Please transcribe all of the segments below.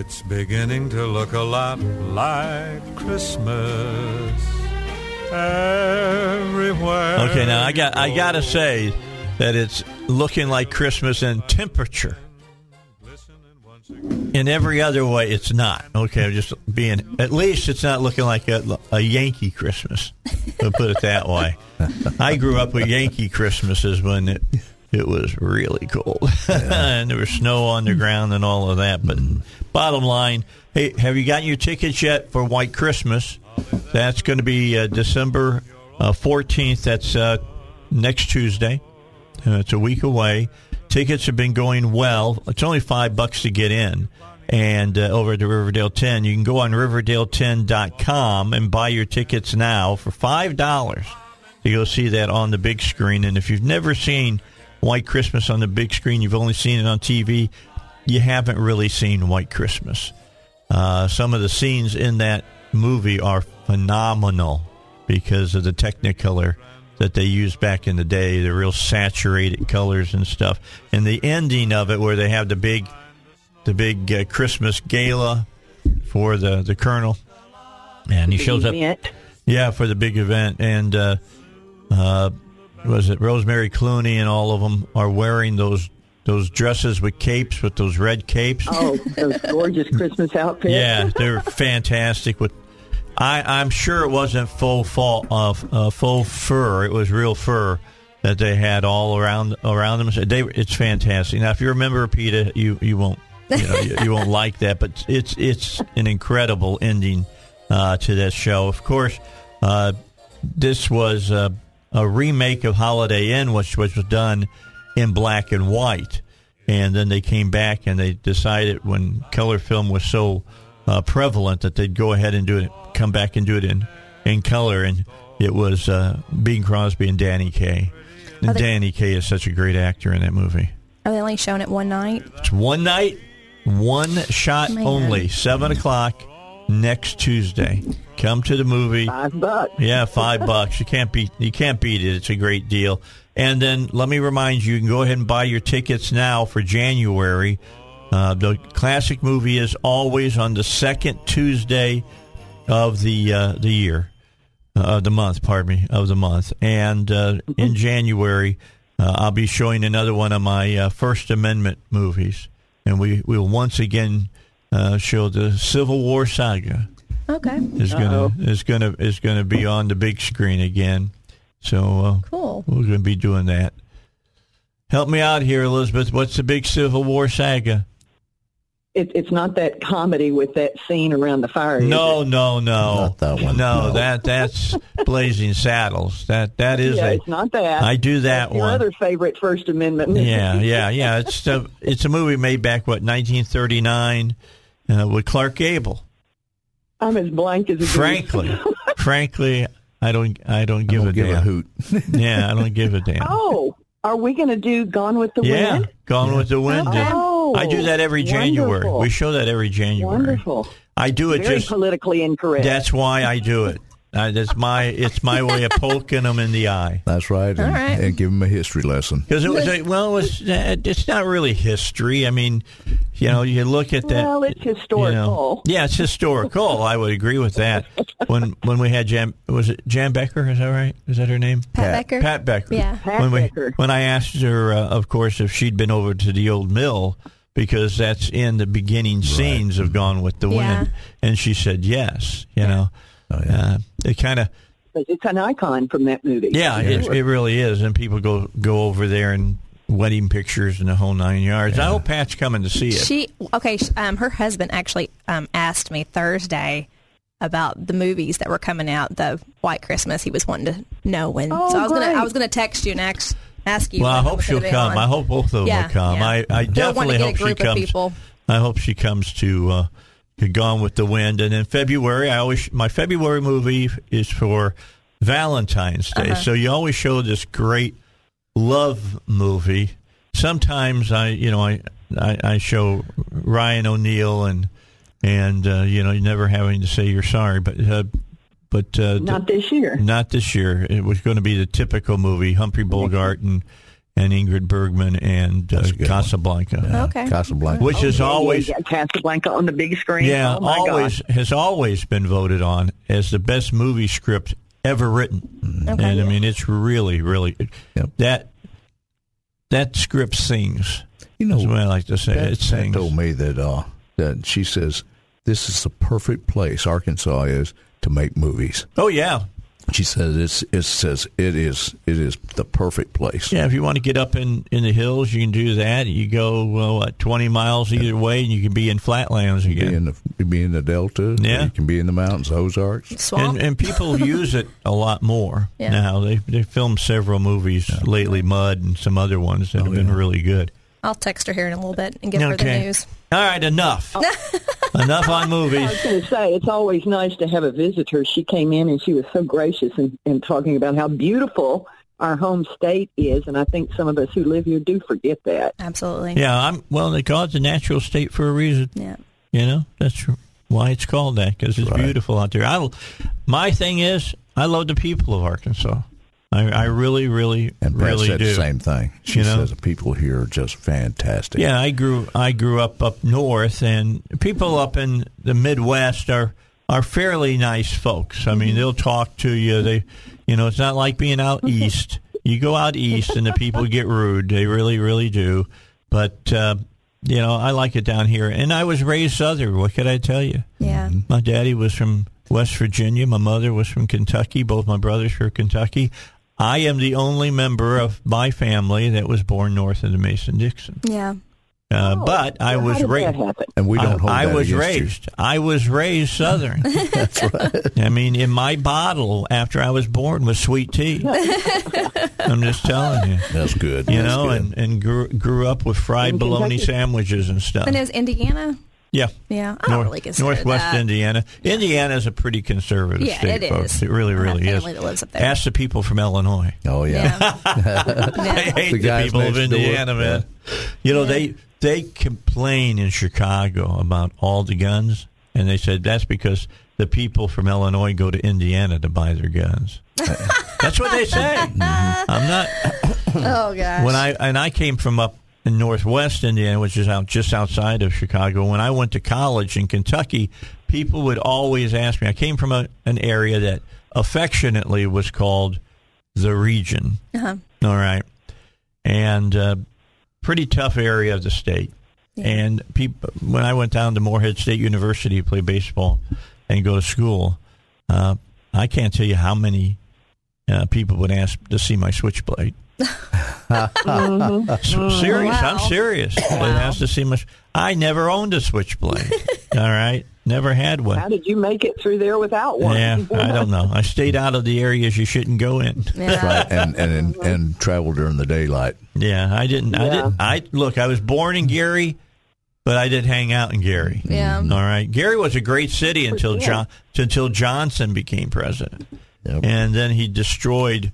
It's beginning to look a lot like Christmas everywhere. Okay, now I got I gotta say that it's looking like Christmas in temperature. In every other way, it's not. Okay, I'm just being. At least it's not looking like a, a Yankee Christmas. To put it that way. I grew up with Yankee Christmases when it it was really cold and there was snow on the ground and all of that. But bottom line, hey, have you gotten your tickets yet for White Christmas? That's going to be uh, December uh, fourteenth. That's uh, next Tuesday. Uh, it's a week away. Tickets have been going well. It's only five bucks to get in. And uh, over at the Riverdale 10, you can go on riverdale10.com and buy your tickets now for $5 to go see that on the big screen. And if you've never seen White Christmas on the big screen, you've only seen it on TV, you haven't really seen White Christmas. Uh, some of the scenes in that movie are phenomenal because of the Technicolor that they used back in the day, the real saturated colors and stuff. And the ending of it, where they have the big, the big uh, Christmas gala for the the colonel, and he shows up, yeah, for the big event. And uh, uh, was it Rosemary Clooney and all of them are wearing those those dresses with capes with those red capes. Oh, those gorgeous Christmas outfits. Yeah, they're fantastic with I, I'm sure it wasn't full fall of uh, faux fur. It was real fur that they had all around around them. They, it's fantastic. Now, if you remember Peter, you you won't you, know, you, you, won't like that, but it's it's an incredible ending uh, to this show. Of course, uh, this was a, remake of Holiday Inn, which, which was done in black and white, and then they came back and they decided when color film was so uh, prevalent that they'd go ahead and do it, come back and do it in in color, and it was uh, Bing Crosby and Danny Kaye. And they, Danny Kaye is such a great actor in that movie. Are they only showing it one night? It's one night, one shot Man. only. Seven o'clock next Tuesday. Come to the movie. Five bucks. Yeah, five bucks. You can't beat. You can't beat it. It's a great deal. And then let me remind you, you can go ahead and buy your tickets now for January. Uh, the classic movie is always on the second Tuesday of the uh, the year, uh, of the month. Pardon me, of the month. And uh, mm-hmm. in January, uh, I'll be showing another one of my uh, First Amendment movies, and we will once again Uh, show the Civil War saga. Okay, is gonna is gonna is gonna be on the big screen again. So uh, cool. We're gonna be doing that. Help me out here, Elizabeth. What's the big Civil War saga? it, it's not that comedy with that scene around the fire. No, no, no, not that one. No, no. that that's Blazing Saddles. That that is yeah, a. It's not that. I do that that's your one. other favorite First Amendment. Movie. Yeah, yeah, yeah. It's a it's a movie made back what 1939 uh, with Clark Gable. I'm as blank as a frankly, frankly, I don't I don't give I don't a give damn. a hoot. yeah, I don't give a damn. Oh, are we going to do Gone with the yeah, Wind? Gone yeah. with the Wind. Oh, I do that every January. Wonderful. We show that every January. Wonderful. I do it Very just politically incorrect. That's why I do it. Uh, that's my it's my way of poking them in the eye. That's right, and, right. and give them a history lesson. Because it was a, well, it was uh, it's not really history. I mean, you know, you look at that. Well, it's historical. You know, yeah, it's historical. I would agree with that. When when we had Jan, was it Jan Becker? Is that right? Is that her name? Pat, Pat. Becker. Pat Becker. Yeah. Pat when we Becker. when I asked her, uh, of course, if she'd been over to the old mill because that's in the beginning scenes of Gone with the Yeah. Wind, and she said yes. You know, Oh, yeah. uh, it kind of. It's an icon from that movie. Yeah, it, it really is, and people go go over there and wedding pictures and the whole nine yards. I hope Pat's coming to see it. She okay. Um, her husband actually um, asked me Thursday about the movies that were coming out. The White Christmas, he was wanting to know when. Oh, so I was gonna, great. I was gonna text you next. ask, ask you. Well, I hope she'll come. on. I hope both of them Yeah, will come. yeah. I, I definitely to get a hope she comes. people. I hope she comes to uh, to Gone with the Wind. And in February, I always my February movie is for Valentine's Day. Uh-huh. So you always show this great love movie. Sometimes I, you know, I I, I show Ryan O'Neal and and uh, you know, never having to say you're sorry, but uh, but uh, Not this year. not this year. It was going to be the typical movie: Humphrey Bogart and, and Ingrid Bergman and uh, That's a good one. Casablanca, Okay. Casablanca. which is Yeah, always yeah, Casablanca on the big screen. yeah, oh my always gosh. has always been voted on as the best movie script ever written. Okay. And I mean, it's really, really Yep. that that script sings. You know, That's what I like to say. Pat, it sings. told me that uh, that she says this is the perfect place Arkansas is to make movies. Oh yeah, She says it's it says it is it is the perfect place. yeah. If you want to get up in, in the hills, you can do that. You go well, what, twenty miles either way, and you can be in flatlands Be again. in the be in the Delta. Yeah. you can be in the mountains, Ozarks. Swamp. and, and people use it a lot more Yeah. now. They they filmed several movies lately, Mud and some other ones that oh, have been really good. I'll text her here in a little bit and give her the news. All right, enough. enough on movies. I was going to say, it's always nice to have a visitor. She came in and she was so gracious in, in talking about how beautiful our home state is, and I think some of us who live here do forget that. Absolutely. Yeah, I'm. Well, they call it the natural state for a reason. Yeah. You know, that's why it's called that because it's Right. beautiful out there. I, my thing is, I love the people of Arkansas. I, I really, really, And Pat really said do. the same thing. She You know? says the people here are just fantastic. Yeah, I grew I grew up up north, and people up in the Midwest are are fairly nice folks. I mean, they'll talk to you. They, you know, it's not like being out east. You go out east, and the people get rude. They really, really do. But uh, you know, I like it down here, and I was raised Southern. What could I tell you? Yeah. My daddy was from West Virginia. My mother was from Kentucky. Both my brothers were Kentucky. I am the only member of my family that was born north of the Mason Dixon. Yeah. Uh, Oh, but I well, was raised. that? And we don't hold I, I that was against you. raised. I was raised Southern. That's right. I mean, in my bottle after I was born was sweet tea. I'm just telling you. That's good. You That's know, good. and and grew, grew up with fried In bologna Kentucky? sandwiches and stuff. And is Indiana? Yeah. Yeah. I don't North- really consider Northwest that. Indiana. Indiana is a pretty conservative Yeah, state, it folks. is. It really, really is. that lives up there. Ask the people from Illinois. oh yeah. Yeah. I hate The the, people of. Indiana, man. You know, they they complain in Chicago about all the guns, and they said that's because the people from Illinois go to Indiana to buy their guns. that's what they say. I'm not Oh gosh. when I and I came from up in Northwest Indiana, which is out just outside of Chicago. When I went to college in Kentucky, people would always ask me. I came from a, an area that affectionately was called the region. Uh-huh. All right, and uh, pretty tough area of the state. And people, when I went down to Morehead State University to play baseball and go to school, uh, I can't tell you how many uh, people would ask to see my switchblade. S- serious, I'm Wow. serious. They asked to seem. my. I never owned a switchblade. all right, never had one. How did you make it through there without one? Yeah, I don't know. I stayed out of the areas you shouldn't go in. Yeah. right. And and and travel during the daylight. Yeah, I didn't. I didn't. I look. I was born in Gary, but I did hang out in Gary. Yeah. All right. Gary was a great city until John until Johnson became president, Yep. and then he destroyed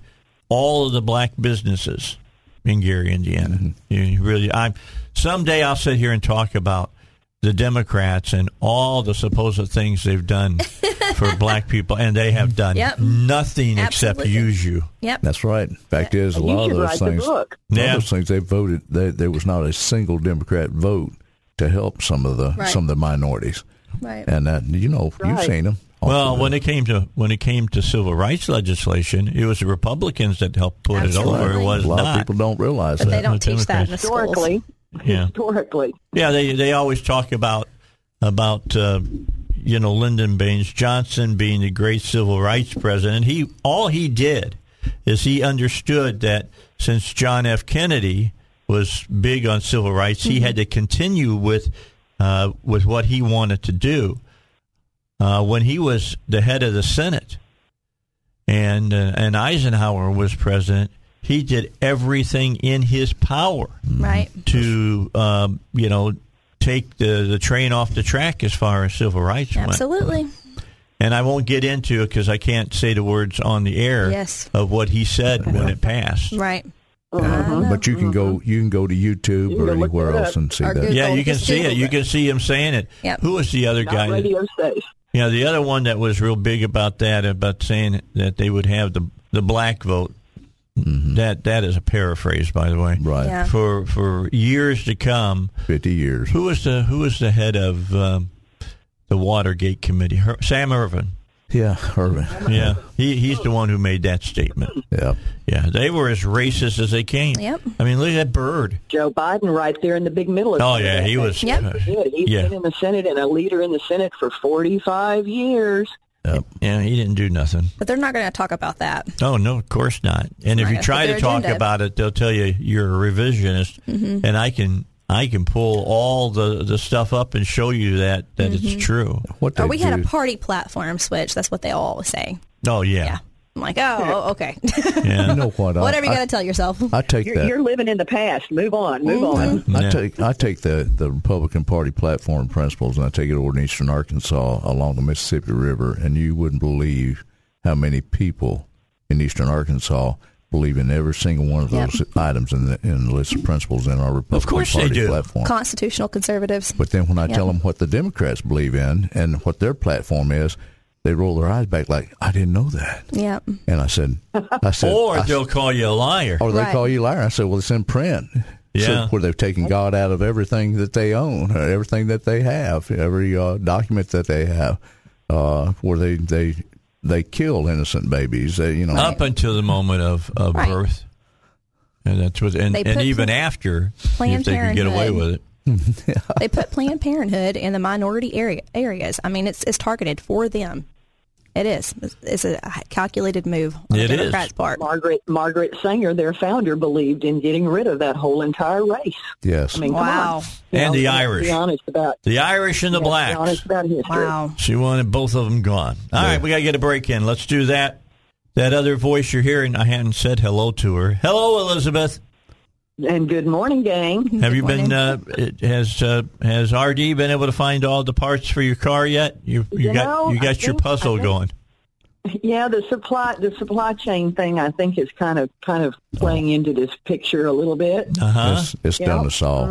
all of the black businesses in Gary, Indiana. Mm-hmm. You really. I someday I'll sit here and talk about the Democrats and all the supposed things they've done for black people, and they have done Yep. nothing except use you. Yep. That's right. Fact is, a lot of those things, book. a Yeah. of those things they voted. They, there was not a single Democrat vote to help some of the Right. some of the minorities, Right. and that you know you've seen them. Well, when it came to when it came to civil rights legislation, it was the Republicans that helped put Absolutely. it over. It was a lot not. of people don't realize But that. they don't teach that in the. Historically, Yeah. historically, Yeah, they they always talk about about uh, you know Lyndon Baines Johnson being the great civil rights president. He all he did is he understood that since John F. Kennedy was big on civil rights, he had to continue with uh, with what he wanted to do. Uh, when he was the head of the Senate, and uh, and Eisenhower was president, he did everything in his power Right. to um, you know take the the train off the track as far as civil rights went. Absolutely. And I won't get into it because I can't say the words on the air Yes. of what he said when it passed. Right. Uh-huh. But you can go you can go to YouTube You or anywhere else and see that. Yeah, you can see it. You can see him saying it. Yep. Who was the other Not guy? radio safe. You know, the other one that was real big about that, about saying that they would have the the black vote. Mm-hmm. That that is a paraphrase, by the way. Right. Yeah. For for years to come, Fifty years. who was the who was the head of um, the Watergate committee? Her, Sam Ervin. Yeah, Ervin. Yeah, he he's the one who made that statement. Yeah. Yeah, they were as racist as they came. Yep. I mean, look at that bird. Joe Biden right there in the big middle of Oh yeah, he was. Yep. Good. He's Yeah. been in the Senate and a leader in the Senate for 45 years. Yep. Yeah, he didn't do nothing. But they're not going to talk about that. Oh no, of course not. And if Right, you that's try their to talk agenda. about it, they'll tell you you're a revisionist, Mm-hmm. and I can I can pull all the the stuff up and show you that that Mm-hmm. it's true. What they Or we had a party platform switch. That's what they always say. Oh Yeah. yeah, I'm like, oh, oh, okay. yeah. You know what? I- Whatever you got to tell yourself. I take You're, that. you're living in the past. Move on. Move on. I Yeah. take I take the, the Republican Party platform principles and I take it over in eastern Arkansas along the Mississippi River, and you wouldn't believe how many people in eastern Arkansas believe in every single one of Yep. those items in the in the list of principles in our Republican course they Party do. platform. Constitutional conservatives. But then when I Yep. tell them what the Democrats believe in and what their platform is, they roll their eyes back like I didn't know that. Yeah. And I said, I said, Or I they'll call you a liar. or they Right. call you liar. I said, well, it's in print. Yeah. So where they've taken God out of everything that they own, everything that they have, every uh, document that they have, uh, where they they they kill innocent babies. They, you know, Up until the moment of, of Right. birth, and that's what, and, and even Pl- after, Planned if they can get away with it. They put Planned Parenthood in the minority area, areas. I mean, it's it's targeted for them. It is. It's, it's a calculated move on It the is. Democrats' part. Margaret Margaret Sanger, their founder, believed in getting rid of that whole entire race. yes, I mean, come Wow. on. You And the Irish. Be honest about The Irish and the let's be blacks. honest about history. Wow. She wanted both of them gone. All right, we got to get a break in. Let's do that. That other voice you're hearing, I hadn't said hello to her. Hello, Elizabeth. And good morning, gang. Have you been? Uh, has uh, has RD been able to find all the parts for your car yet? You you, You got know, you I got your think- puzzle think- going. Yeah, the supply the supply chain thing I think is kind of kind of playing into this picture a little bit. Uh huh. it's, it's Yeah. done us all.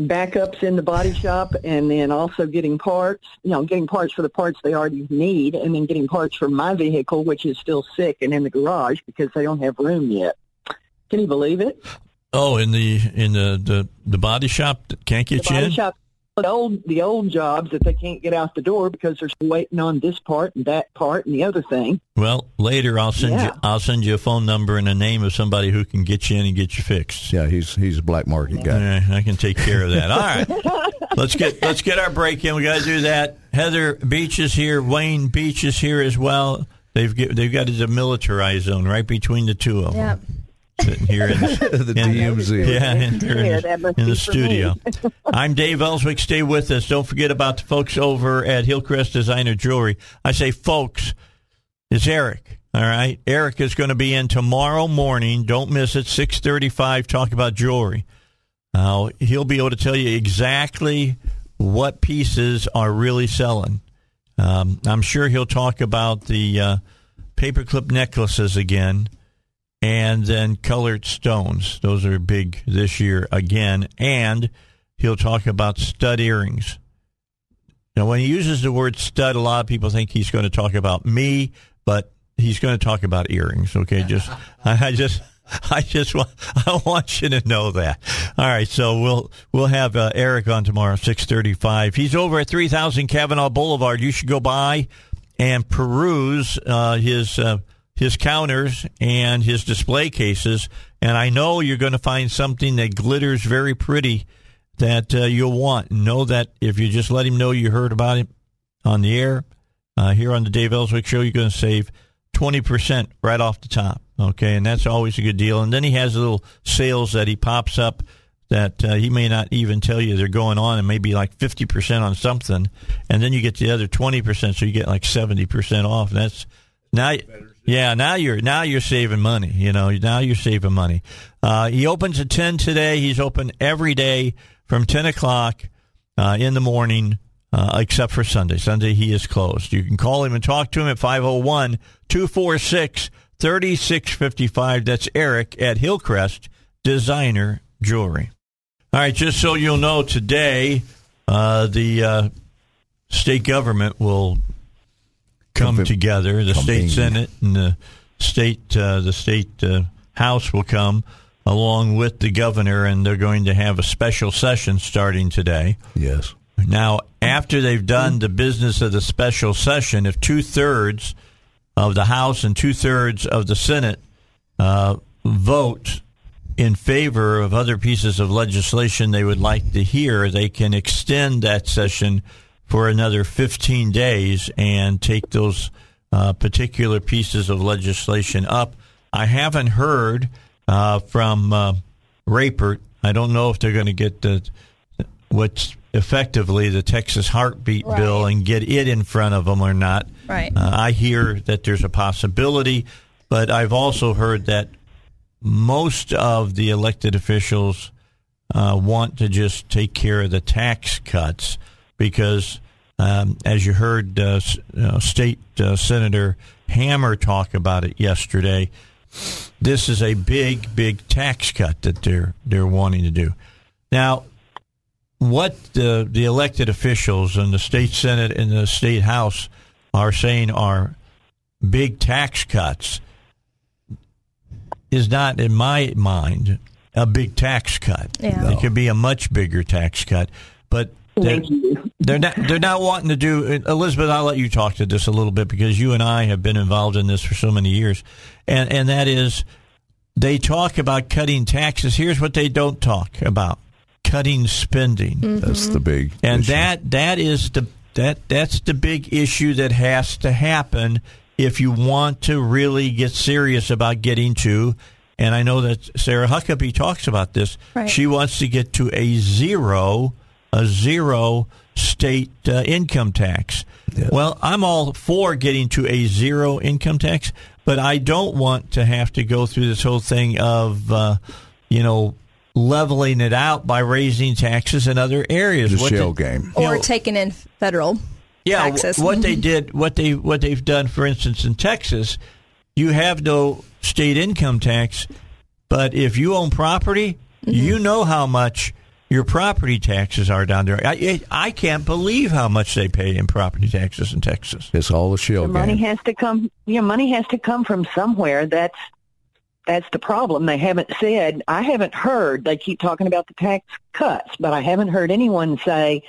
Backups in the body shop and then also getting parts, you know, getting parts for the parts they already need and then getting parts for my vehicle which is still sick and in the garage because they don't have room yet. Can you believe it? Oh, in the in the, the the body shop that can't The get you body in. shop the old the old jobs that they can't get out the door because they're waiting on this part and that part and the other thing. Well, later I'll send you I'll send you a phone number and a name of somebody who can get you in and get you fixed. Yeah, he's he's a black market guy. Yeah, I can take care of that. All right, let's get let's get our break in. We got to do that. Heather Beech is here. Wayne Beech is here as well. They've get, they've got a demilitarized zone right between the two of them. Yep. Sitting here in the DMZ. Yeah, in, in, that in the studio. I'm Dave Elswick. Stay with us. Don't forget about the folks over at Hillcrest Designer Jewelry. I say folks, it's Eric. All right, Eric is going to be in tomorrow morning. Don't miss it. Six thirty-five. Talk about jewelry. Now he'll be able to tell you exactly what pieces are really selling. Um, I'm sure he'll talk about the uh, paperclip necklaces again and then colored stones. Those are big this year again. And he'll talk about stud earrings. Now, when he uses the word stud, a lot of people think he's going to talk about me, but he's going to talk about earrings. Okay, just I just. I just want I want you to know that. All right, so we'll we'll have uh, Eric on tomorrow, six thirty five. He's over at three thousand Kavanaugh Boulevard. You should go by and peruse uh, his uh, his counters and his display cases. And I know you're going to find something that glitters very pretty that uh, you'll want. Know that if you just let him know you heard about him on the air uh, here on the Dave Elswick Show, you're going to save 20% right off the top. Okay, and that's always a good deal. And then he has little sales that he pops up that uh, he may not even tell you they're going on and maybe like 50% on something and then you get the other 20% so you get like 70% off and that's now yeah now you're now you're saving money you know now you're saving money uh, he opens at 10 today he's open every day from 10 o'clock uh, in the morning uh, except for Sunday. Sunday he is closed. You can call him and talk to him at 501 246 3655. That's Eric at Hillcrest Designer Jewelry. All right, just so you'll know, today uh, the uh, state government will come together. The convene. state senate and the state uh, the state uh, house will come along with the governor, and they're going to have a special session starting today. Yes. Now, after they've done the business of the special session, if two thirds of the House and two thirds of the Senate uh, vote in favor of other pieces of legislation they would like to hear, they can extend that session for another 15 days and take those uh, particular pieces of legislation up. I haven't heard uh, from uh, Rapert. I don't know if they're going to get the what's effectively the Texas heartbeat Right. bill and get it in front of them or not. Right. Uh, I hear that there's a possibility, but I've also heard that most of the elected officials uh, want to just take care of the tax cuts because, um, as you heard uh, uh, State uh, Senator Hammer talk about it yesterday, this is a big, big tax cut that they're they're wanting to do. Now, what the, the elected officials in the state senate and the state house are saying are big tax cuts is not, in my mind, a big tax cut. Yeah. It could be a much bigger tax cut, but they're, Thank you. they're not they're not wanting to do Elizabeth. I'll let you talk to this a little bit because you and I have been involved in this for so many years, and and that is they talk about cutting taxes. Here's what they don't talk about: cutting spending, mm-hmm. That's the big and issue. that that is the that that's the big issue that has to happen if you want to really get serious about getting to. And I know that Sarah Huckabee talks about this. Right. She wants to get to a zero, a zero state uh, income tax. Well, I'm all for getting to a zero income tax, but I don't want to have to go through this whole thing of, uh, you know, leveling it out by raising taxes in other areas. the What shell the- game. Or know- taking in federal yeah, taxes. wh- what they did, what they what they've done, for instance, in Texas, you have no state income tax, but if you own property, Mm-hmm. you know how much your property taxes are down there. I, I I can't believe how much they pay in property taxes in Texas. It's all a shell The money game. has to come. You know, money has to come from somewhere. That's that's the problem. They haven't said. I haven't heard. They keep talking about the tax cuts, but I haven't heard anyone say.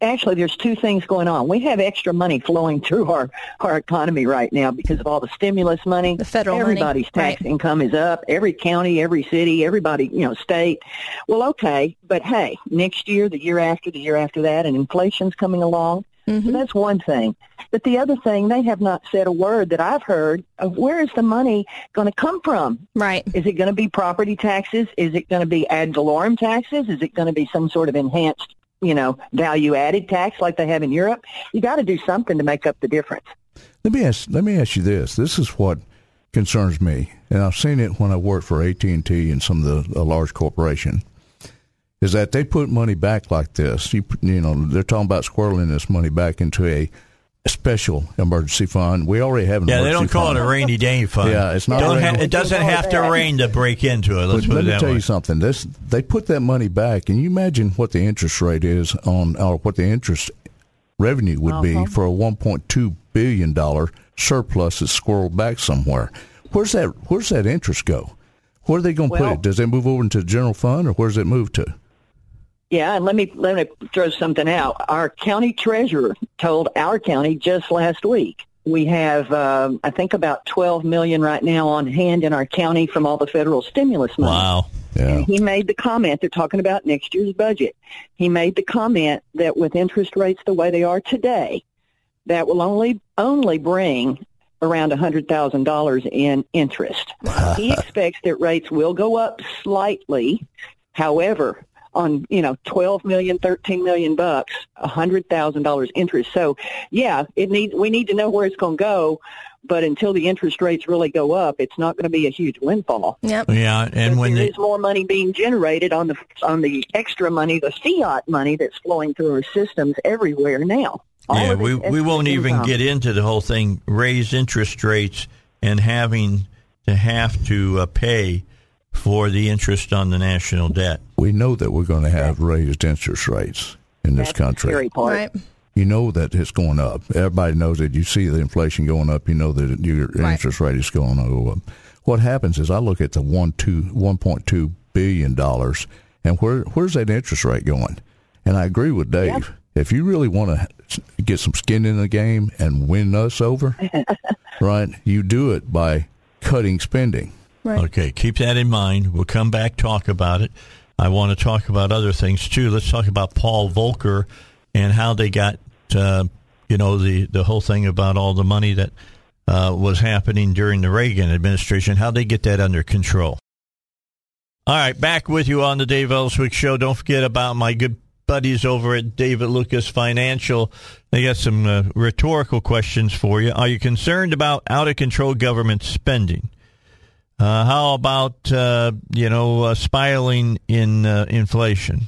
Actually, there's two things going on. We have extra money flowing through our our economy right now because of all the stimulus money. The federal money, Everybody's tax right. income is up. Every county, every city, everybody, you know, state. Well, okay, but hey, next year, the year after, the year after that, and inflation's coming along. Mm-hmm. So that's one thing. But the other thing, they have not said a word that I've heard of where is the money going to come from? Right. Is it going to be property taxes? Is it going to be ad valorem taxes? Is it going to be some sort of enhanced, you know, value added tax like they have in Europe? You got to do something to make up the difference. Let me ask. Let me ask you this. This is what concerns me, and I've seen it when I worked for AT and T and some of the large corporation. Is that they put money back like this? You, you know, they're talking about squirreling this money back into a special emergency fund. We already have an Yeah, they don't call fund. it a rainy day fund. Yeah, it's not Don't a rainy- ha- it doesn't have to rain to break into it. Let's But put let it me tell way. you something. This they put that money back, and you imagine what the interest rate is on, or what the interest revenue would be for a 1.2 billion dollar surplus that's squirreled back somewhere. Where's that? Where's that interest go? Where are they going to put it? Does it move over into the general fund, or where's it move to? Yeah, and let me let me throw something out. Our county treasurer told our county just last week we have um, I think about 12 million right now on hand in our county from all the federal stimulus money. Wow. Yeah, And he made the comment, they're talking about next year's budget. He made the comment that with interest rates the way they are today, that will only only bring around $100,000 in interest. he expects that rates will go up slightly. However, on you know twelve million, thirteen million bucks, a hundred thousand dollars interest. So yeah, it needs we need to know where it's going to go. But until the interest rates really go up, it's not going to be a huge windfall. Yep. Yeah, and But when there they, is more money being generated on the on the extra money, the fiat money that's flowing through our systems everywhere now. All yeah, we we won't extra even get into the whole thing. Raise interest rates and having to have to uh, pay for the interest on the national debt. We know that we're going to have raised interest rates in this That's the country. scary part. Right. You know that it's going up. Everybody knows that. You see the inflation going up. You know that your Right. interest rate is going to go up. What happens is I look at the one two one point two billion dollars, and where where's that interest rate going? And I agree with Dave. If you really want to get some skin in the game and win us over, right? You do it by cutting spending. Right. Okay, keep that in mind. We'll come back talk about it. I want to talk about other things too. Let's talk about Paul Volcker and how they got, uh, you know, the the whole thing about all the money that uh, was happening during the Reagan administration. How they get that under control. All right, back with you on the Dave Elswick Show. Don't forget about my good buddies over at David Lucas Financial. They got some uh, rhetorical questions for you. Are you concerned about out of control government spending? Uh, how about uh, you know uh, spiraling in uh, inflation,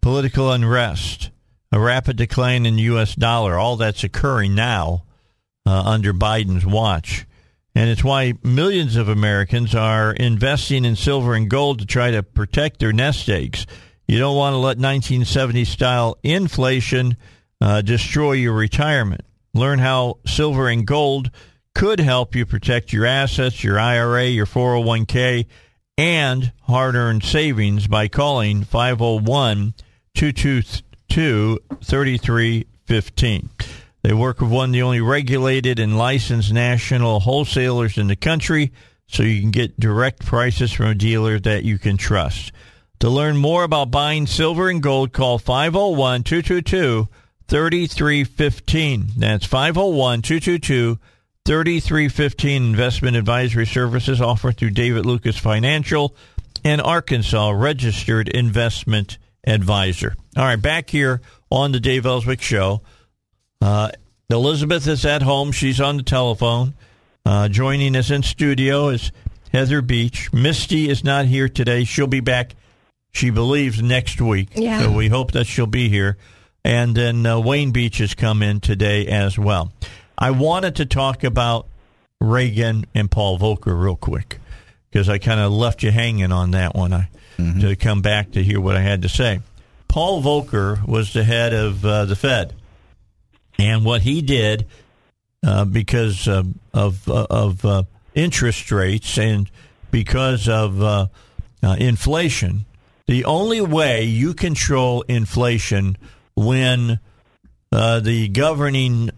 political unrest, a rapid decline in U.S. dollar? All that's occurring now uh, under Biden's watch, and it's why millions of Americans are investing in silver and gold to try to protect their nest eggs. You don't want to let 1970s style inflation uh, destroy your retirement. Learn how silver and gold could help you protect your assets, your IRA, your 401k, and hard earned savings by calling 501 222 3315. They work with one of the only regulated and licensed national wholesalers in the country, so you can get direct prices from a dealer that you can trust. To learn more about buying silver and gold, call 501 222 3315. That's 501 222 3315 investment advisory services offered through David Lucas Financial and Arkansas registered investment advisor. All right, back here on the Dave Elswick show. Uh, Elizabeth is at home. She's on the telephone. Uh, joining us in studio is Heather Beech. Misty is not here today. She'll be back, she believes, next week. Yeah. So we hope that she'll be here. And then uh, Wayne Beech has come in today as well. I wanted to talk about Reagan and Paul Volcker real quick because I kind of left you hanging on that one. I to come back to hear what I had to say. Paul Volcker was the head of uh, the Fed, and what he did uh, because uh, of uh, of uh, interest rates and because of uh, uh, inflation, the only way you control inflation when uh, the governing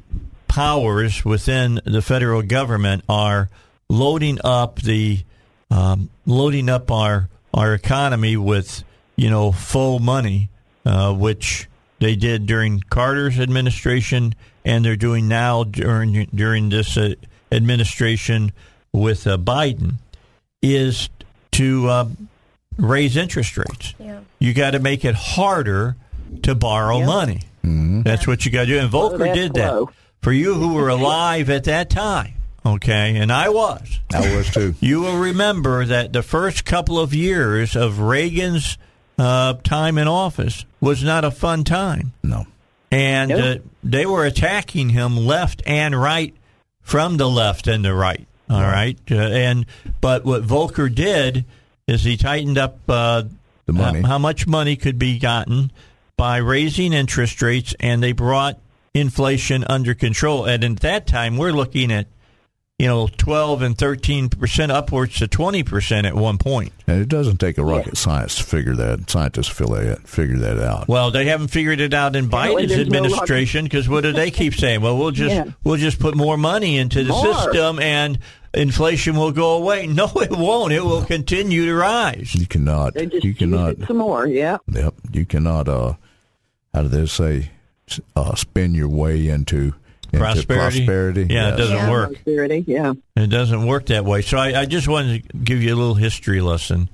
powers within the federal government are loading up the um, loading up our our economy with you know faux money, uh, which they did during Carter's administration, and they're doing now during during this uh, administration with uh, Biden, is to uh, raise interest rates. Yeah. You got to make it harder to borrow money. That's what you got to do. And Volcker did that slow. For you who were alive at that time. Okay, and I was. I was too. You will remember that the first couple of years of Reagan's uh, time in office was not a fun time, No. and Nope. uh, they were attacking him left and right from the left and the right. All right, uh, and but what Volcker did is he tightened up uh, The money. how, how much money could be gotten by raising interest rates, and they brought inflation under control. And at that time, we're looking at you know, 12 and 13 percent, upwards to 20 percent at one point. And it doesn't take a rocket science to figure that. Scientists figure that, figure that out. Well, they haven't figured it out in Biden's no administration because what do they keep saying? Well, we'll just Yeah. we'll just put more money into the More. system and inflation will go away. No, it won't. It will continue to rise. You cannot. They just You cannot. it some more. Yeah. Yep. You cannot. Uh, how do they say? S- Uh, spin your way into, into Prosperity? prosperity. Yeah, it doesn't yeah, work. Prosperity. Yeah. It doesn't work that way. So I, I just wanted to give you a little history lesson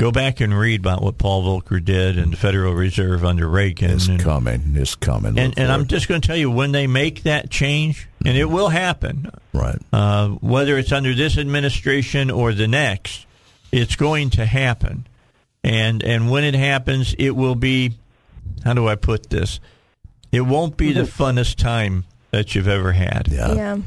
Go back and read about what Paul Volcker did and the Federal Reserve under Reagan. It's and, coming. It's coming. and, and I'm just going to tell you when they make that change, and it will happen, right. uh, whether it's under this administration or the next, it's going to happen. And and when it happens, it will be. How do I put this? It won't be the funnest time that you've ever had. Yeah. yeah.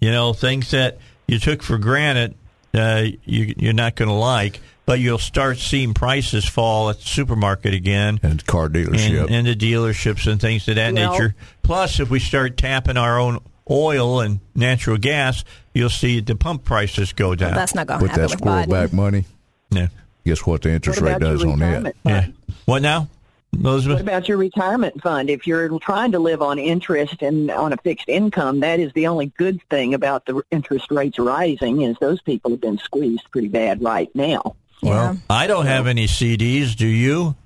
You know, things that you took for granted, uh, you, you're not going to like, but you'll start seeing prices fall at the supermarket again. And car dealership. And, and the dealerships and things of that Well- nature. Plus, if we start tapping our own oil and natural gas, you'll see the pump prices go down. That's not going to with happen that with squirrel back money, yeah. guess what the interest What rate does on that? retirement yeah. What now, Elizabeth? What about your retirement fund? If you're trying to live on interest and on a fixed income, that is the only good thing about the interest rates rising is those people have been squeezed pretty bad right now. well, I don't have any CDs. Do you?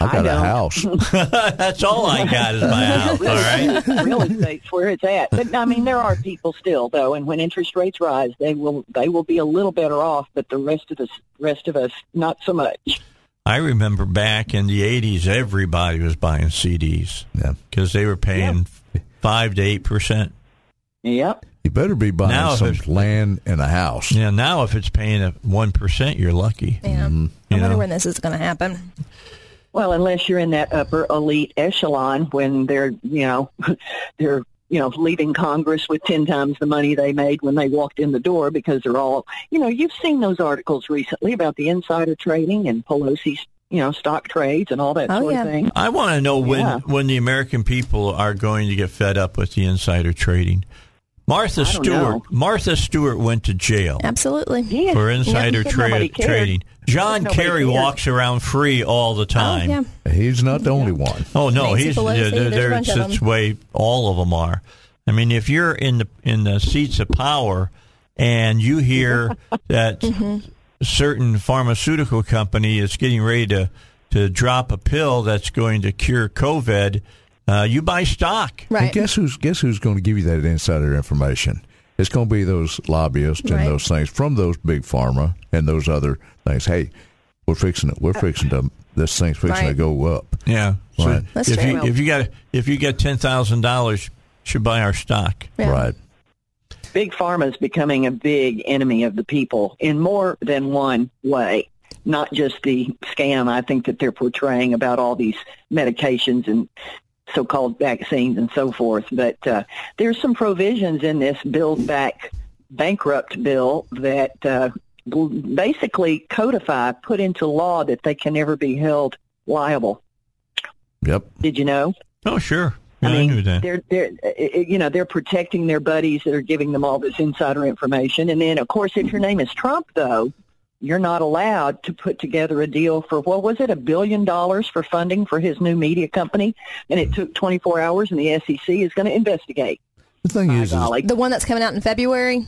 I got a house. That's all I got is my house. All right. Real estate's where it's at. But I mean, there are people still though, and when interest rates rise, they will they will be a little better off. But the rest of us, rest of us, not so much. I remember back in the '80s, everybody was buying CDs Yeah. because they were paying five to eight percent. Yep. You better be buying Now some land and a house. Yeah, now if it's paying a one percent, you're lucky. Yeah. Mm-hmm. I You wonder know? when this is going to happen. Well, unless you're in that upper elite echelon when they're, you know, they're, you know, leaving Congress with 10 times the money they made when they walked in the door because they're all, you know, you've seen those articles recently about the insider trading and Pelosi's, you know, stock trades and all that Oh, sort yeah. of thing. I want to know when Yeah. when the American people are going to get fed up with the insider trading. Martha Stewart. know. Martha Stewart went to jail Absolutely. Yeah. for insider Nobody tra- trading. John Kerry cared. walks around free all the Oh, time. yeah. He's not the only one. Oh no, Nancy he's Pelosi, there- there's a there's bunch of this them. way all of them are. I mean, if you're in the in the seats of power and you hear that Mm-hmm. certain pharmaceutical company is getting ready to to drop a pill that's going to cure COVID, uh, you buy stock. And Right. guess who's guess who's going to give you that insider information? It's going to be those lobbyists and Right. those things from those big pharma and those other things. Hey, we're fixing it. We're fixing to this thing's fixing to go up. Yeah. So Right. That's if true. you if you got if you get ten thousand dollars, should buy our stock. Yeah. Right. Big Pharma is becoming a big enemy of the people in more than one way. Not just the scam I think that they're portraying about all these medications and so-called vaccines and so forth, but uh, there's some provisions in this Build Back Bankrupt bill that uh, basically codify, put into law that they can never be held liable. Yep. Did you know? Oh sure. Yeah, I, I mean, knew that. they're they're uh, you know they're protecting their buddies that are giving them all this insider information, and then of course if your name is Trump, though, you're not allowed to put together a deal for what was it a billion dollars for funding for his new media company, and it took 24 hours, and the SEC is going to investigate. The thing is, is. The one that's coming out in February.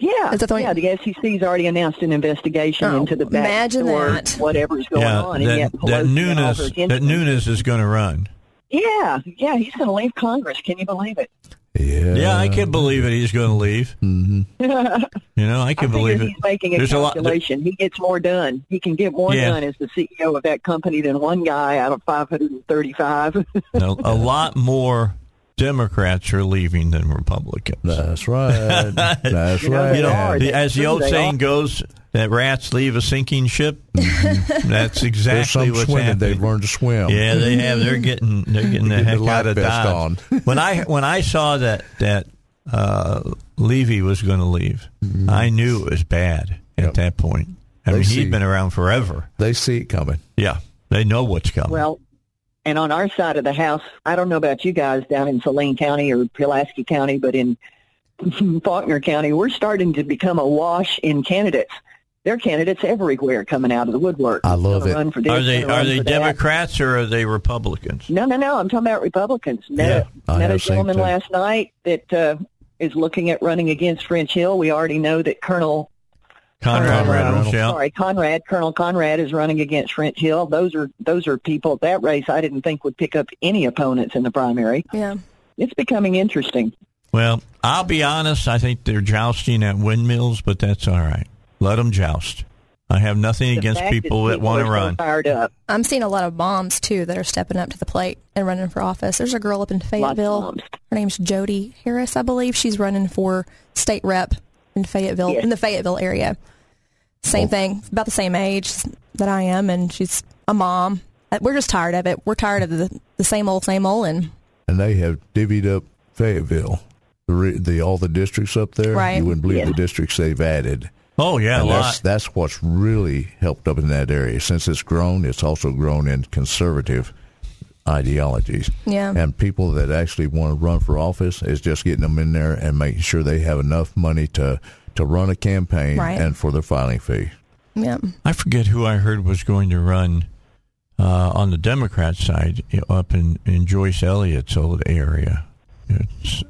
Yeah, Is that the one- yeah. The SEC's already announced an investigation Oh, into the back imagine door, that. whatever's going yeah, on, and that, yet that Pelosi's got all Nunes that attention. Nunes is going to run. Yeah, yeah, he's going to leave Congress. Can you believe it? Yeah, Yeah, I can't believe it. He's going to leave. hmm You know, I I can figure believe it. he's making a There's a lot- calculation. he gets more done. He can get more Yeah. done as the CEO of that company than one guy out of 535. a, a lot more Democrats are leaving than Republicans. That's right. That's You know, right. you know, the, as the old they saying are. goes, that rats leave a sinking ship. That's exactly some what's swimming. happening. They've learned to swim. Yeah, they have. They're getting they're getting the Getting heck the out of life vest Dodge. on. when I when I saw that that uh, Levy was going to leave, I knew it was bad at Mm-hmm. Yep. that point. I They mean, see- he'd been around forever. They see it coming. Yeah, they know what's coming. well, and on our side of the house, I don't know about you guys down in Saline County or Pulaski County, but in Faulkner County, we're starting to become awash in candidates. There are candidates everywhere coming out of the woodwork. I love it. Run for this, are they gonna are they for that. Democrats or are they Republicans? No, no, no. I'm talking about Republicans. Met, Yeah, I met a gentleman too. last night that uh, is looking at running against French Hill. We already know that Colonel Conrad uh, Reynolds. Yeah. Sorry, Conrad. Colonel Conrad is running against French Hill. Those are those are people at that race I didn't think would pick up any opponents in the primary. Yeah. It's becoming interesting. Well, I'll be honest. I think they're jousting at windmills, but that's all right. Let them joust. I have nothing The against people that people want are to so run. fired up. I'm seeing a lot of moms too that are stepping up to the plate and running for office. There's a girl up in Fayetteville. Her name's Jody Harris, I believe. She's running for state rep in Fayetteville, Yes. in the Fayetteville area. Same thing, about the same age that I am, and she's a mom. Uh, We're just tired of it. We're tired of the, the same old, same old, and and they have divvied up Fayetteville, the, the all the districts up there. Right. You wouldn't believe Yeah. the districts they've added. Oh yeah, a that's lot. that's what's really helped up in that area. Since it's grown, it's also grown in conservative ideologies. Yeah. And people that actually want to run for office is just getting them in there and making sure they have enough money to to run a campaign Right. and for their filing fee. yeah. I forget who I heard was going to run uh, on the Democrat side up in, in Joyce Elliott's old area. It's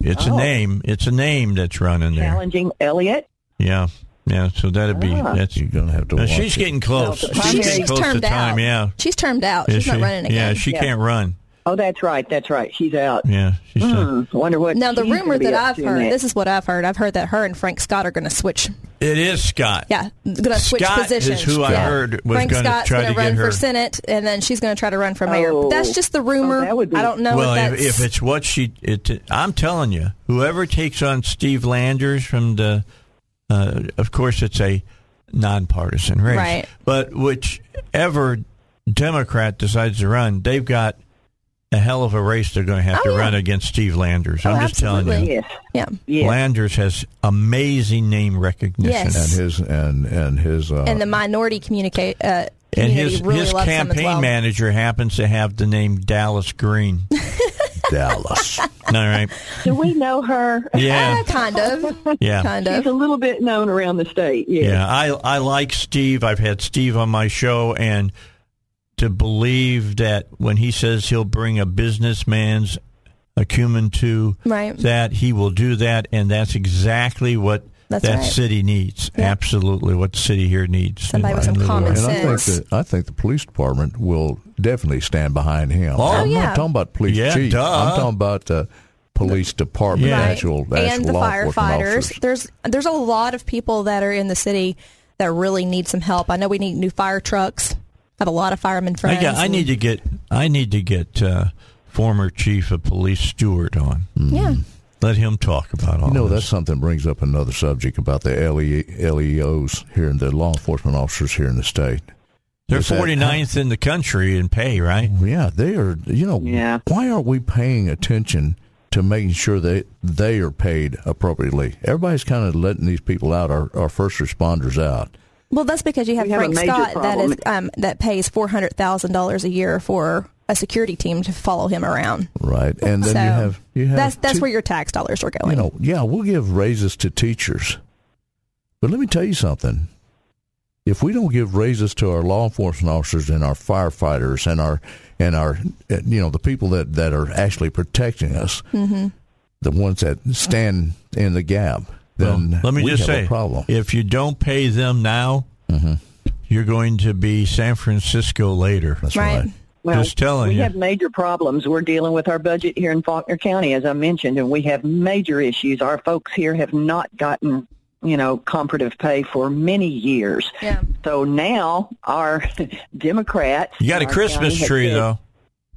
it's a Oh. name. It's a name that's running there. Challenging Elliott. Yeah, yeah. So that'd be Ah. that's. You're gonna have to. Now, watch she's it. getting close. Well, the she's primary- getting She's close to time. out. Yeah. She's termed out. Is She's not running again. Yeah, she Yeah. can't run. Oh, that's right. That's right. She's out. Yeah, she's. Hmm. Wonder what. Now the rumor that I've heard, next. this is what I've heard. I've heard that her and Frank Scott are going to switch. it is Scott. Yeah, going to switch Scott positions. is who I Yeah. heard was Frank gonna Scott's try gonna run get her- for Senate, and then she's going to try to run for mayor. Oh. That's just the rumor. Oh, that would be- I don't know well, if if, that's. if it's what she, it, I'm telling you, whoever takes on Steve Landers from the, uh, of course, it's a nonpartisan race, Right. But whichever Democrat decides to run, they've got a hell of a race they're going to have Oh, to yeah. run against Steve Landers. Oh, I'm just telling you. absolutely. Yes. yeah. Yes. Landers has amazing name recognition. Yes. and his and and his uh, and the minority communicate uh, And his really his loves him as campaign well. manager happens to have the name Dallas Green. Dallas. All right. Do we know her? Yeah. Uh, kind of, Yeah. kind of. She's of. a little bit known around the state. Yes. Yeah, I I like Steve. I've had Steve on my show, and to believe that when he says he'll bring a businessman's acumen to Right. that, he will do that, and that's exactly what That's that right. city needs. Absolutely, what the city here needs. Somebody with some And- common and I think sense. that I think the police department will definitely stand behind him. Oh, I'm yeah. not talking about police Yeah, chief. duh. I'm talking about the police department, Yeah. Right. actual, actual and the law enforcement firefighters. There's there's a lot of people that are in the city that really need some help. I know we need new fire trucks. I Have a lot of firemen friends. I, got, I need to get I need to get uh, former chief of police Stewart on. Yeah. Let him talk about all You know, this. that's something brings up another subject about the LE, LEOs here and the law enforcement officers here in the state. They're Is that- 49th in the country in pay, right? Yeah, they are. You know, Yeah. why aren't we paying attention to making sure that they are paid appropriately? Everybody's kind of letting these people out, our, our first responders out. Well, that's because you have We Frank major Scott that is um, that pays four hundred thousand dollars a year for a security team to follow him around. Right, and then so you have you have that's that's two- where your tax dollars are going. you know, yeah, we'll give raises to teachers, but let me tell you something. If we don't give raises to our law enforcement officers and our firefighters and our and our uh, you know the people that that are actually protecting us, Mm-hmm. the ones that stand in the gap, then Well, let me we just have say, a problem. if you don't pay them now, you're going to be San Francisco later. That's Right. right. Well, Just telling we you. have major problems. We're dealing with our budget here in Faulkner County, as I mentioned, and we have major issues. Our folks here have not gotten, you know, comparative pay for many years. Yeah. So now our Democrats. You got a Christmas tree, said- though.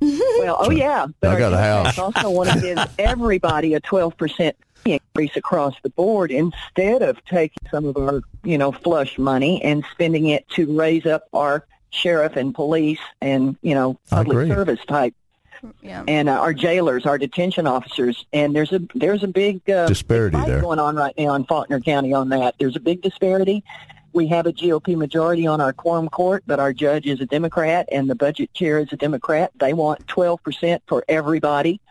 Well, oh yeah, but I got a house. also want to give everybody a twelve percent increase across the board instead of taking some of our, you know, flush money and spending it to raise up our sheriff and police and you know public service type Yeah. and uh, our jailers, our detention officers, and there's a there's a big uh, Disparity big there. going on right now in Faulkner County on that. There's a big disparity. We have a GOP majority on our quorum court, but our judge is a Democrat and the budget chair is a Democrat. They want 12% for everybody.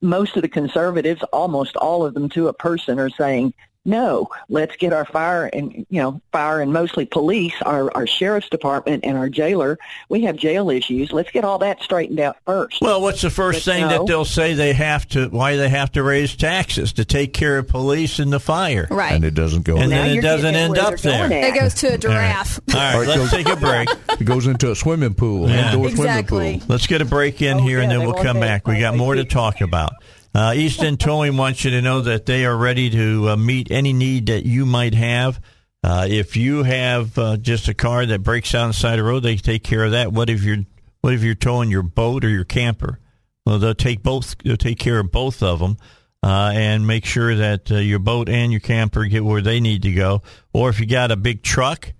Most of the conservatives, almost all of them to a person, are saying, no, let's get our fire and, you know, fire and mostly police, our, our sheriff's department and our jailer. We have jail issues. Let's get all that straightened out first. Well, what's the first But thing no. that they'll say they have to, why they have to raise taxes? To take care of police and the fire. Right. And it doesn't go. And Now then it doesn't end up there. at. it goes to a giraffe. All right, Or it let's take a break. it goes into a swimming pool, Yeah. indoor Exactly. swimming pool. Let's get a break in Oh, here, and then we'll come back. We got more to talk about. Uh, East End Towing wants you to know that they are ready to uh, meet any need that you might have. Uh, if you have uh, just a car that breaks down the side of the road, they take care of that. What if you're what if you're towing your boat or your camper? Well, they'll take both. They'll take care of both of them uh, and make sure that uh, your boat and your camper get where they need to go. Or if you got a big truck,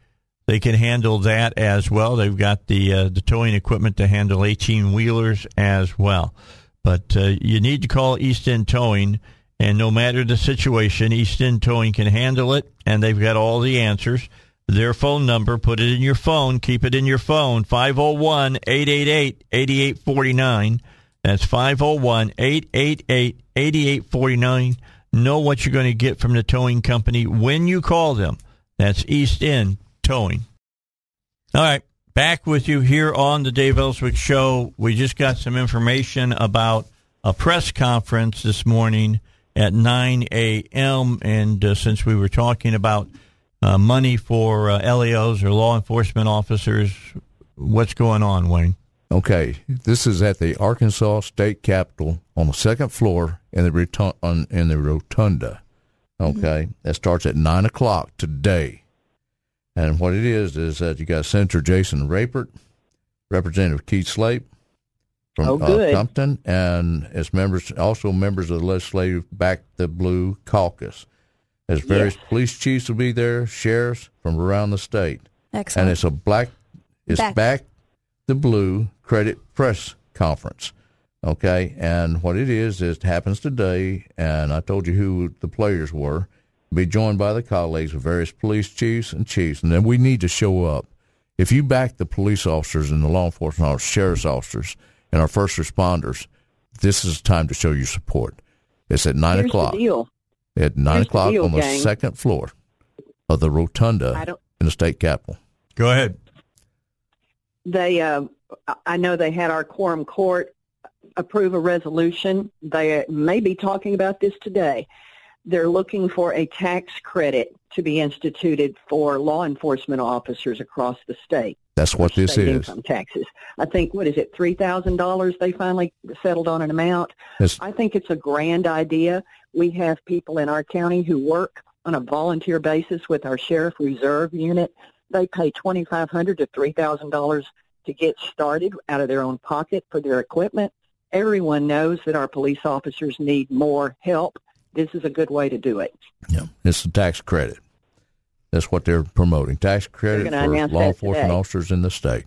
they can handle that as well. They've got the uh, the towing equipment to handle eighteen wheelers as well. But uh, you need to call East End Towing, and no matter the situation, East End Towing can handle it, and they've got all the answers. Their phone number, put it in your phone, keep it in your phone, 501 888 8849. That's 501 888 8849. Know what you're going to get from the towing company when you call them. That's East End Towing. All right, back with you here on the Dave Elswick Show. We just got some information about a press conference this morning at 9 a.m. And uh, since we were talking about uh, money for uh, LEOs or law enforcement officers, what's going on, Wayne? Okay, this is at the Arkansas State Capitol on the second floor in the rotunda. In the rotunda. Okay, that starts at nine o'clock today. And what it is is that you got Senator Jason Rapert, Representative Keith Slape from Oh, uh. Compton, and as members, also members of the Legislative Back the Blue Caucus. As various police chiefs will be there, sheriffs from around the state, Excellent. and it's a black, it's Back. back the Blue Credit Press Conference. Okay, and what it is is it happens today, and I told you who the players were. Be joined by the colleagues of various police chiefs and chiefs, and then we need to show up. If you back the police officers and the law enforcement officers, sheriff's officers, and our first responders, this is time to show your support. It's at nine Here's o'clock. the deal. At nine Here's the o'clock deal, on the gang. second floor of the rotunda in the state capitol. Go ahead. They, uh, I know they had our quorum court approve a resolution. They may be talking about this today. They're looking for a tax credit to be instituted for law enforcement officers across the state. That's what this is. Income taxes. I think what is it, three thousand dollars? They finally settled on an amount. I think it's a grand idea. We have people in our county who work on a volunteer basis with our sheriff reserve unit. They pay twenty five hundred to three thousand dollars to get started out of their own pocket for their equipment. Everyone knows that our police officers need more help. This is a good way to do it. Yeah, it's a tax credit. That's what they're promoting. Tax credit for law enforcement today. officers in the state.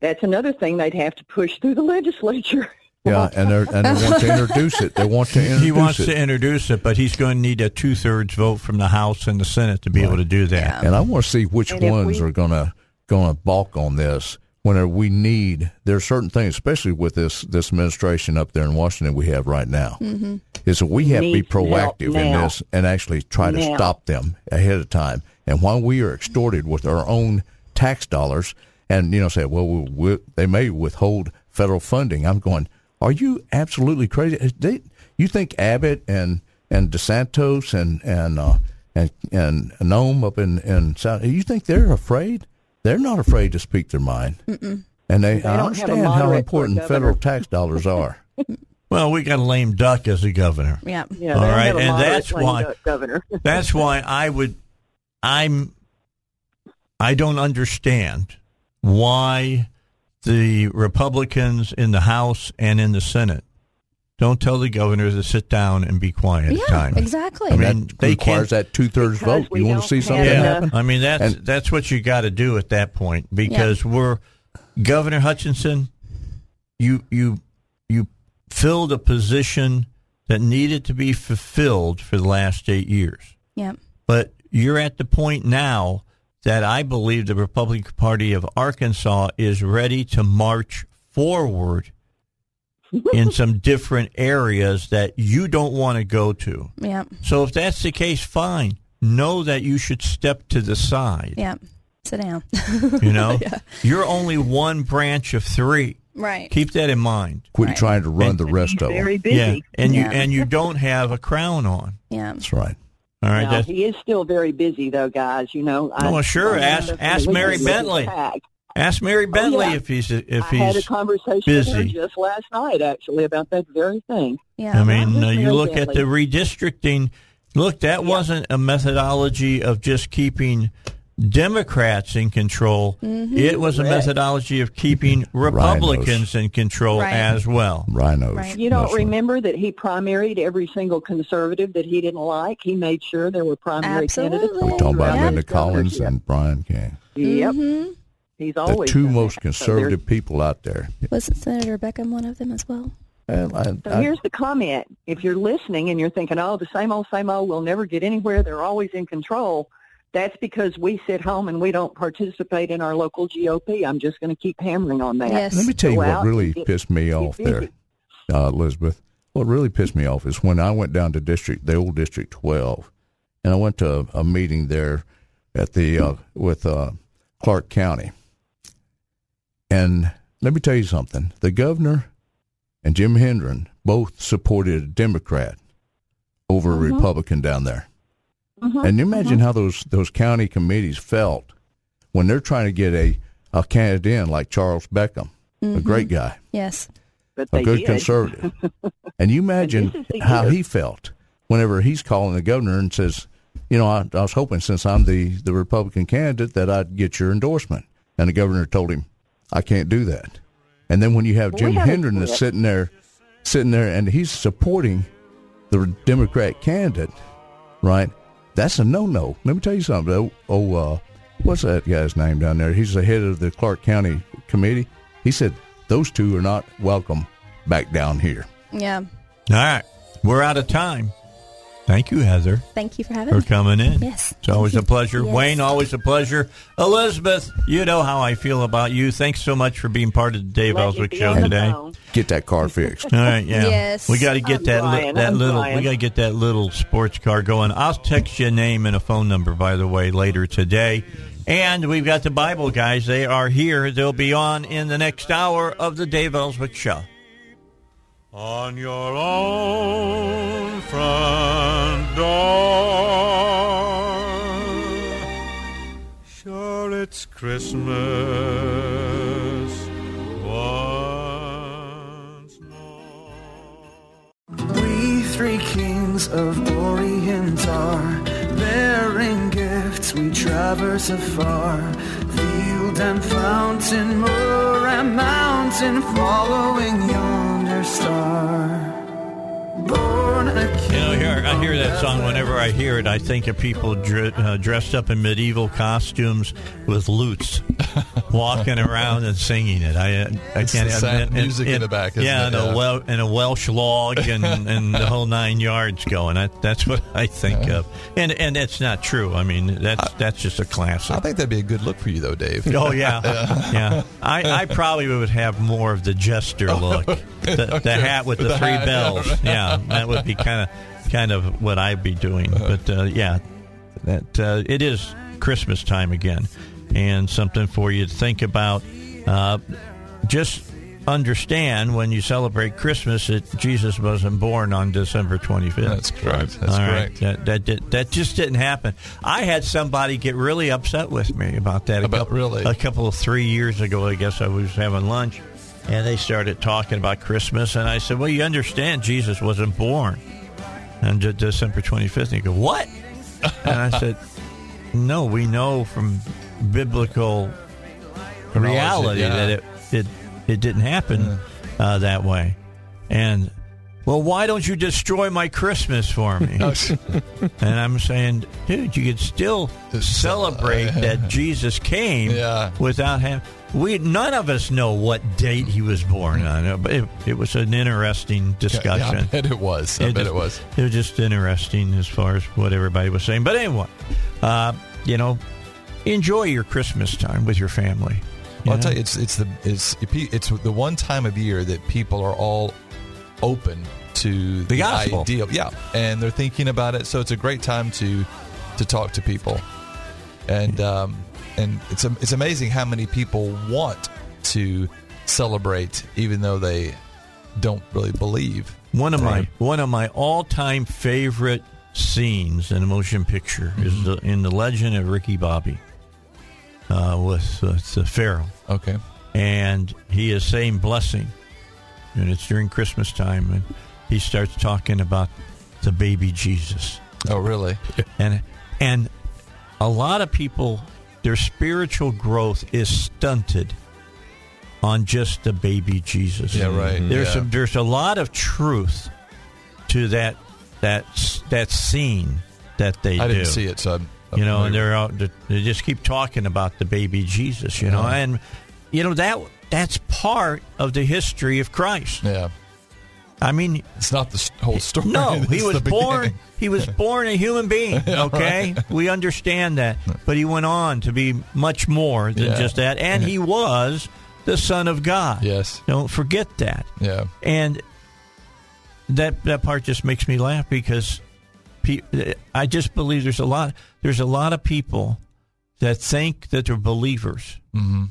That's another thing they'd have to push through the legislature. Yeah, and they and they want to introduce it. They want to introduce He wants it. to introduce it, but he's going to need a two thirds vote from the House and the Senate to be able to do that. and I want to see which And ones we- are gonna gonna balk on this. Whenever we need, there are certain things, especially with this this administration up there in Washington we have right now, Mm-hmm. is that we have to be Need some help proactive in this and actually try to Now. stop them ahead of time. And while we are extorted with our own tax dollars, and you know, say, well, we, we, they may withhold federal funding. I'm going, are you absolutely crazy? They, you think Abbott and and DeSantis and and uh, and and Noem up in in South, you think they're afraid? They're not afraid to speak their mind, and they, They I don't have a understand how moderate for a important governor. federal tax dollars are. Well, we got a lame duck as a governor. Yeah. Yeah, All they don't right, have a and that's why- governor. That's why I would. I'm. I don't understand why the Republicans in the House and in the Senate don't tell the governor to sit down and be quiet Yeah, at times. exactly. I mean, that they requires that two thirds vote. You want to see something enough- happen? I mean, that's And- that's what you got to do at that point because we're Governor Hutchinson. You you you filled a position that needed to be fulfilled for the last eight years, Yeah. but you're at the point now that I believe the Republican Party of Arkansas is ready to march forward in some different areas that you don't want to go to. Yeah. So if that's the case, fine. Know that you should step to the side. Yeah. Sit down. You know, you're only one branch of three. right. Keep that in mind. Quit Right. trying to run And- the rest of them. Very busy. Yeah, and you and you don't have a crown on. Yeah. That's right. All right, Now, that's, he is still very busy, though, guys. You know. I- Oh, sure. I Ask- ask Mary weekend with his Bentley. tag. Ask Mary Bentley Oh, yeah. if he's if I had a he's. conversation with her busy. just last night, actually, about that very thing. Yeah. I mean, uh, you Mary look at the redistricting. Look, that wasn't a methodology of just keeping Democrats in control. Mm-hmm. It was a methodology of keeping Republicans in control Right. as well. Rhinos. Right. You don't mostly. remember that he primaried every single conservative that he didn't like. He made sure there were primary Absolutely. candidates. We're talking about throughout Linda Collins governorship. and Bryan King. Yep. Mm-hmm. He's The two most that. So conservative people out there. Wasn't Senator Beckham one of them as well? Well, I, So I- here's the comment. If you're listening and you're thinking, oh, the same old, same old, we'll never get anywhere, they're always in control, that's because we sit home and we don't participate in our local GOP. I'm just going to keep hammering on that. Yes. Let me tell you Go what out really get- pissed me off there, uh, Elizabeth. What really pissed me off is when I went down to district, the old District 12, and I went to a, a meeting there at the uh, with uh, Clark County. And let me tell you something: the governor and Jim Hendren both supported a Democrat over a mm-hmm. Republican down there. Mm-hmm. And you imagine mm-hmm. how those those county committees felt when they're trying to get a a candidate in like Charles Beckham, a great guy, Yes. But a good did. conservative. and you imagine this is the how he felt whenever he's calling the governor and says, "You know, I, I was hoping since I'm the the Republican candidate that I'd get your endorsement." And the governor told him, "I can't do that." And then when you have Well, Jim we haven't Hendren done that's sitting there, sitting there, and he's supporting the Democrat candidate, right? That's a no-no. Let me tell you something. Oh, oh uh, what's that guy's name down there? He's the head of the Clark County Committee. He said those two are not welcome back down here. Yeah. All right. We're out of time. Thank you, Heather, Thank you for having for me. coming in. Yes. It's always a pleasure. Yes. Wayne, always a pleasure. Elizabeth, you know how I feel about you. Thanks so much for being part of the Dave Let Elswick show today. phone. Get that car fixed. All right, yeah. Yes. We got to get I'm that li- that I'm little. trying. We got to get that little sports car going. I'll text you a name and a phone number, by the way, later today. And we've got the Bible guys. They are here. They'll be on in the next hour of the Dave Elswick show. On your own front door. Sure, it's Christmas once more. We three kings of Orient are bearing gifts. We traverse afar, field and fountain, moor and mountain, following yonder star. Born a. You know, here I hear that song whenever I hear it. I think of people dr- uh, dressed up in medieval costumes with lutes, walking around and singing it. I, uh, I It's can't. the sad and- music in the back, isn't yeah, it? and a wel- and a Welsh log and and the whole nine yards going. I, that's what I think of, and and it's not true. I mean, that's that's just a classic. I think that'd be a good look for you, though, Dave. Oh yeah, yeah. I, I probably would have more of the jester look, the, the hat with the, The three hat, yeah, bells. right. That would be kind of kind of what I'd be doing. But uh, yeah, that uh, it is Christmas time again, and something for you to think about. Uh, just understand when you celebrate Christmas that Jesus wasn't born on December twenty fifth. That's correct. That's All right. correct. That that did, that just didn't happen. I had somebody get really upset with me about that. A About- couple, really? a couple of three years ago. I guess I was having lunch, and they started talking about Christmas, and I said, "Well, you understand Jesus wasn't born on De- December twenty fifth. And he go, "What?" and I said, "No, we know from biblical reality yeah. that it it it didn't happen uh, that way." And well, why don't you destroy my Christmas for me? and I'm saying, dude, you could still celebrate that Jesus came Yeah. without having. We none of us know what date he was born on, but it, it was an interesting discussion. Yeah, I bet it was. I bet just- it was. It was just interesting as far as what everybody was saying. But anyway, uh, you know, enjoy your Christmas time with your family. Well, I'll tell you, it's it's the it's it's the one time of year that people are all open to the, gospel. ideal. Yeah, and they're thinking about it, so it's a great time to to talk to people, and um, and it's it's amazing how many people want to celebrate, even though they don't really believe. One of my one of my all time favorite scenes in a motion picture is the, in the Legend of Ricky Bobby uh, with, the Pharaoh, Okay, and he is saying blessing, and it's during Christmas time, and he starts talking about the baby Jesus, Oh, really? and and a lot of people their spiritual growth is stunted on just the baby Jesus. Yeah, right. There's Yeah. some, there's a lot of truth to that that that scene that they I do. didn't see it, so I'm, I'm you know, and they're out. They just keep talking about the baby Jesus. You know, Uh-huh. and you know that that's part of the history of Christ. Yeah. I mean, it's not the whole story. No, It's he was born. He was born a human being. Okay, right. we understand that, but he went on to be much more than Yeah. just that, and he was the Son of God. Yes, don't forget that. Yeah. and that that part just makes me laugh because pe- I just believe there's a lot there's a lot of people that think that they're believers, Mhm.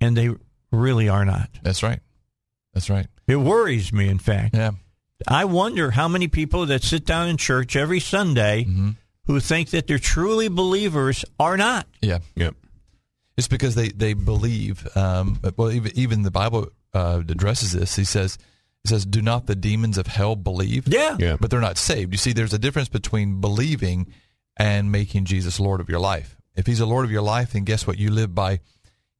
and they really are not. That's right. That's right. It worries me, in fact. Yeah. I wonder how many people that sit down in church every Sunday Mm-hmm. who think that they're truly believers are not. Yeah. Yep. It's because they they believe. Um, well, even even the Bible uh, addresses this. He says. It says, "Do not the demons of hell believe?" Yeah, Yeah. but they're not saved. You see, there's a difference between believing and making Jesus Lord of your life. If He's a Lord of your life, then guess what? You live by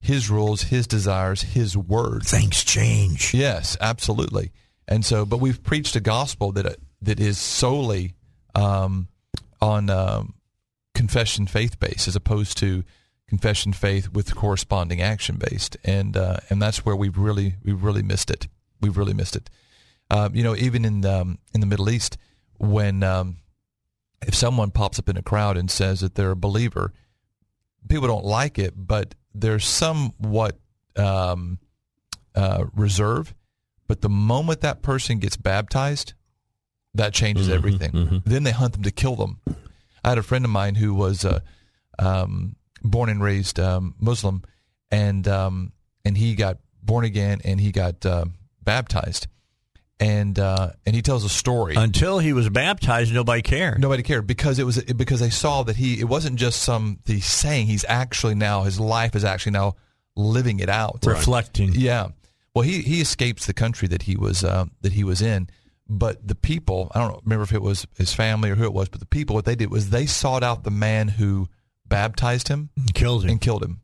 His rules, His desires, His word. Things change. Yes, absolutely. And so, but we've preached a gospel that that is solely um, on um, confession faith based, as opposed to confession faith with corresponding action based, and uh, and that's where we've really we've really missed it. We've really missed it. Uh, you know, even in um, in the Middle East, when um, if someone pops up in a crowd and says that they're a believer, people don't like it, but there's somewhat um, uh, reserve. But the moment that person gets baptized, that changes Mhm, everything. mhm. Then they hunt them to kill them. I had a friend of mine who was uh, um, born and raised um, Muslim, and um, and he got born again and he got uh, baptized, and uh, and he tells a story. Until he was baptized, nobody cared. Nobody cared because it was because they saw that he it wasn't just some the saying. He's actually now his life is actually now living it out, Reflecting. Yeah. Well, he he escapes the country that he was uh, that he was in, but the people I don't remember if it was his family or who it was, but the people what they did was they sought out the man who baptized him, killed him, and killed him.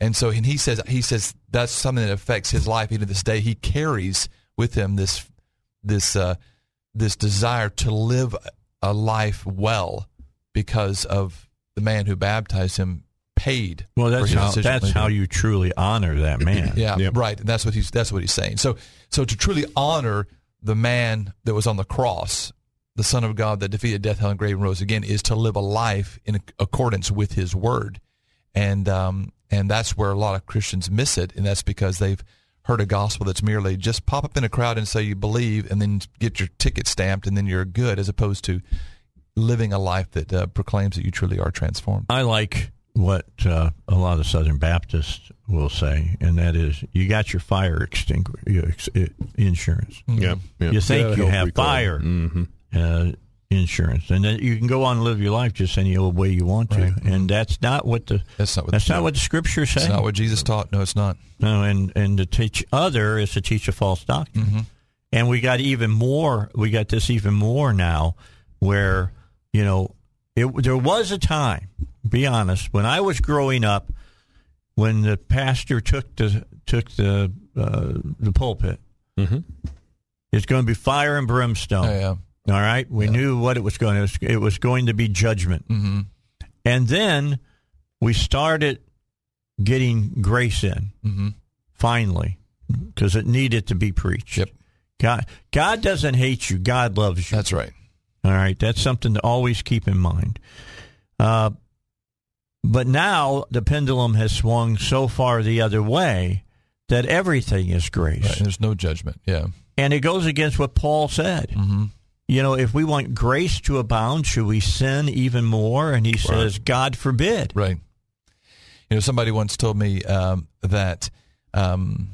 And so, and he says he says that's something that affects his life even to this day. He carries with him this this uh, this desire to live a life well because of the man who baptized him paid. Well, for that's his how that's making. how you truly honor that man. Yeah, right. And that's what he's that's what he's saying. So so to truly honor the man that was on the cross, the Son of God that defeated death, hell, and grave, and rose again, is to live a life in accordance with His Word, and um and that's where a lot of Christians miss it, and that's because they've heard a gospel that's merely just pop up in a crowd and say you believe, and then get your ticket stamped, and then you're good, as opposed to living a life that uh, proclaims that you truly are transformed. I like what uh, a lot of Southern Baptists will say, and that is, you got your fire extinguisher ex- uh, insurance. Yep, yep. You think Yeah, you have recover. fire Mhm. uh, insurance, and then you can go on and live your life just any old way you want to, Right. and that's not what the That's not what that's the- not what the scriptures say. It's not what Jesus taught. No, it's not. No, and and to teach other is to teach a false doctrine. Mm-hmm. And we got even more. We got this even more now, where you know it, there was a time. Be honest, when I was growing up, when the pastor took the took the uh, the pulpit, Mhm. it's going to be fire and brimstone. Yeah, All right, we knew what it was going. It was, it was going to be judgment. Mm-hmm. And then we started getting grace in Mm-hmm. finally because it needed to be preached. Yep. God, God doesn't hate you. God loves you. That's right. All right. That's something to always keep in mind. Uh, but now the pendulum has swung so far the other way that everything is grace. Right. There's no judgment. Yeah. And it goes against what Paul said. Mm-hmm. You know, if we want grace to abound, should we sin even more? And he says, God forbid. Right. You know, somebody once told me um, that um,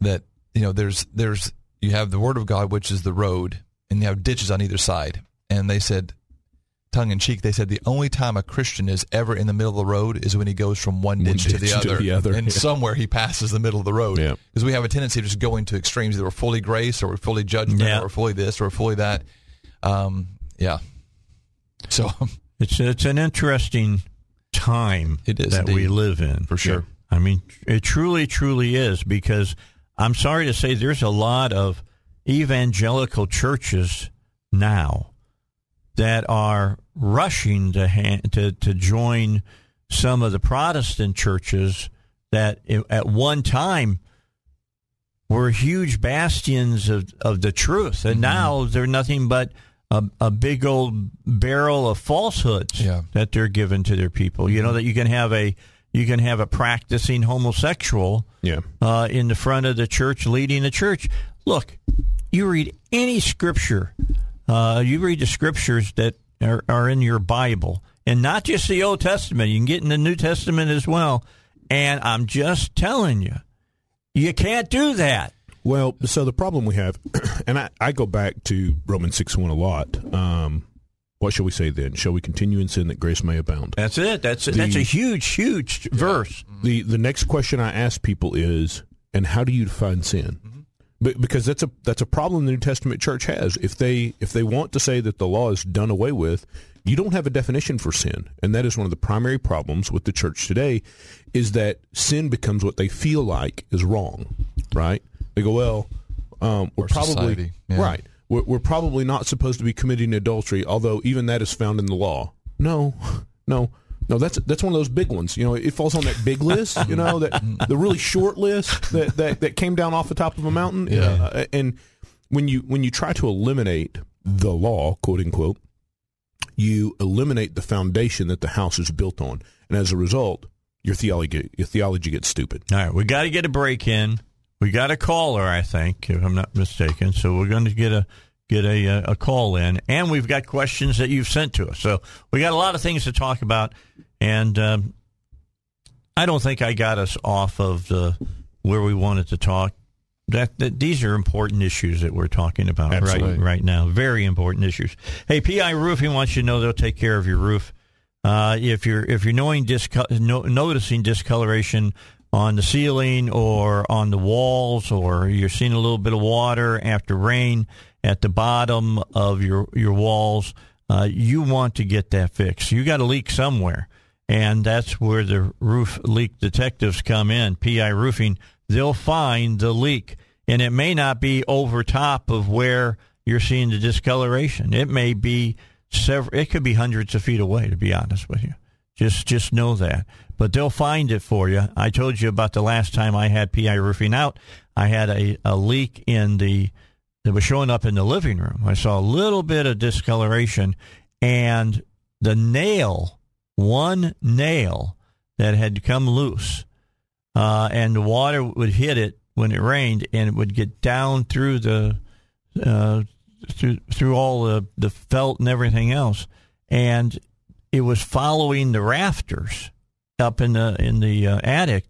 that you know there's there's you have the Word of God, which is the road, and you have ditches on either side. And they said, tongue in cheek, they said the only time a Christian is ever in the middle of the road is when he goes from one ditch, to, the ditch to other, the other, and yeah. somewhere he passes the middle of the road. Yeah. Because we have a tendency to just go into extremes. Either we're fully grace, or we're fully judgment, Yeah. or fully this, or fully that. Um, yeah. So it's it's an interesting time It is that we live in For sure. I mean, it truly, truly is because I'm sorry to say there's a lot of evangelical churches now that are rushing to ha- to to join some of the Protestant churches that at one time were huge bastions of, of the truth, and now they're nothing but a, a big old barrel of falsehoods Yeah. that they're given to their people. You know that you can have a you can have a practicing homosexual Yeah. uh, in the front of the church leading the church. Look, you read any scripture, uh, you read the scriptures that are, are in your Bible, and not just the Old Testament. You can get in the New Testament as well. And I'm just telling you, you can't do that. Well, so the problem we have, and I, I go back to Romans 6 1 a lot. Um, what shall we say then? Shall we continue in sin that grace may abound? That's it. That's that's a huge, huge verse. The the next question I ask people is, and how do you define sin? Be- because that's a that's a problem the New Testament church has. If they if they want to say that the law is done away with, you don't have a definition for sin, and that is one of the primary problems with the church today. Is that sin becomes what they feel like is wrong, right? They go, well, um, we're Or probably yeah. right. We're, we're probably not supposed to be committing adultery, although even that is found in the law. No, no, no. That's that's one of those big ones. You know, it falls on that big list. You know, that the really short list that, that, that came down off the top of a mountain. Yeah. Uh, and when you when you try to eliminate the law, quote unquote, you eliminate the foundation that the house is built on, and as a result, your theology your theology gets stupid. All right, we got to get a break in. We got a caller, I think, if I'm not mistaken. So we're going to get a get a a call in, and we've got questions that you've sent to us. So we got a lot of things to talk about, and um, I don't think I got us off of the where we wanted to talk. That, that these are important issues that we're talking about right right now. Very important issues. Hey, PI Roofing wants you to know they'll take care of your roof. Uh, if you're if you're knowing disco- no, noticing discoloration on the ceiling or on the walls, or you're seeing a little bit of water after rain at the bottom of your your walls, uh, you want to get that fixed. You got a leak somewhere, and that's where the roof leak detectives come in. PI Roofing, they'll find the leak, and it may not be over top of where you're seeing the discoloration. It may be several. It could be hundreds of feet away. To be honest with you, just just know that. But they'll find it for you. I told you about the last time I had PI roofing out. I had a, a leak in the that was showing up in the living room. I saw a little bit of discoloration, and the nail, one nail that had come loose, uh, and the water would hit it when it rained, and it would get down through the uh, through through all the the felt and everything else, and it was following the rafters up in the in the uh, attic,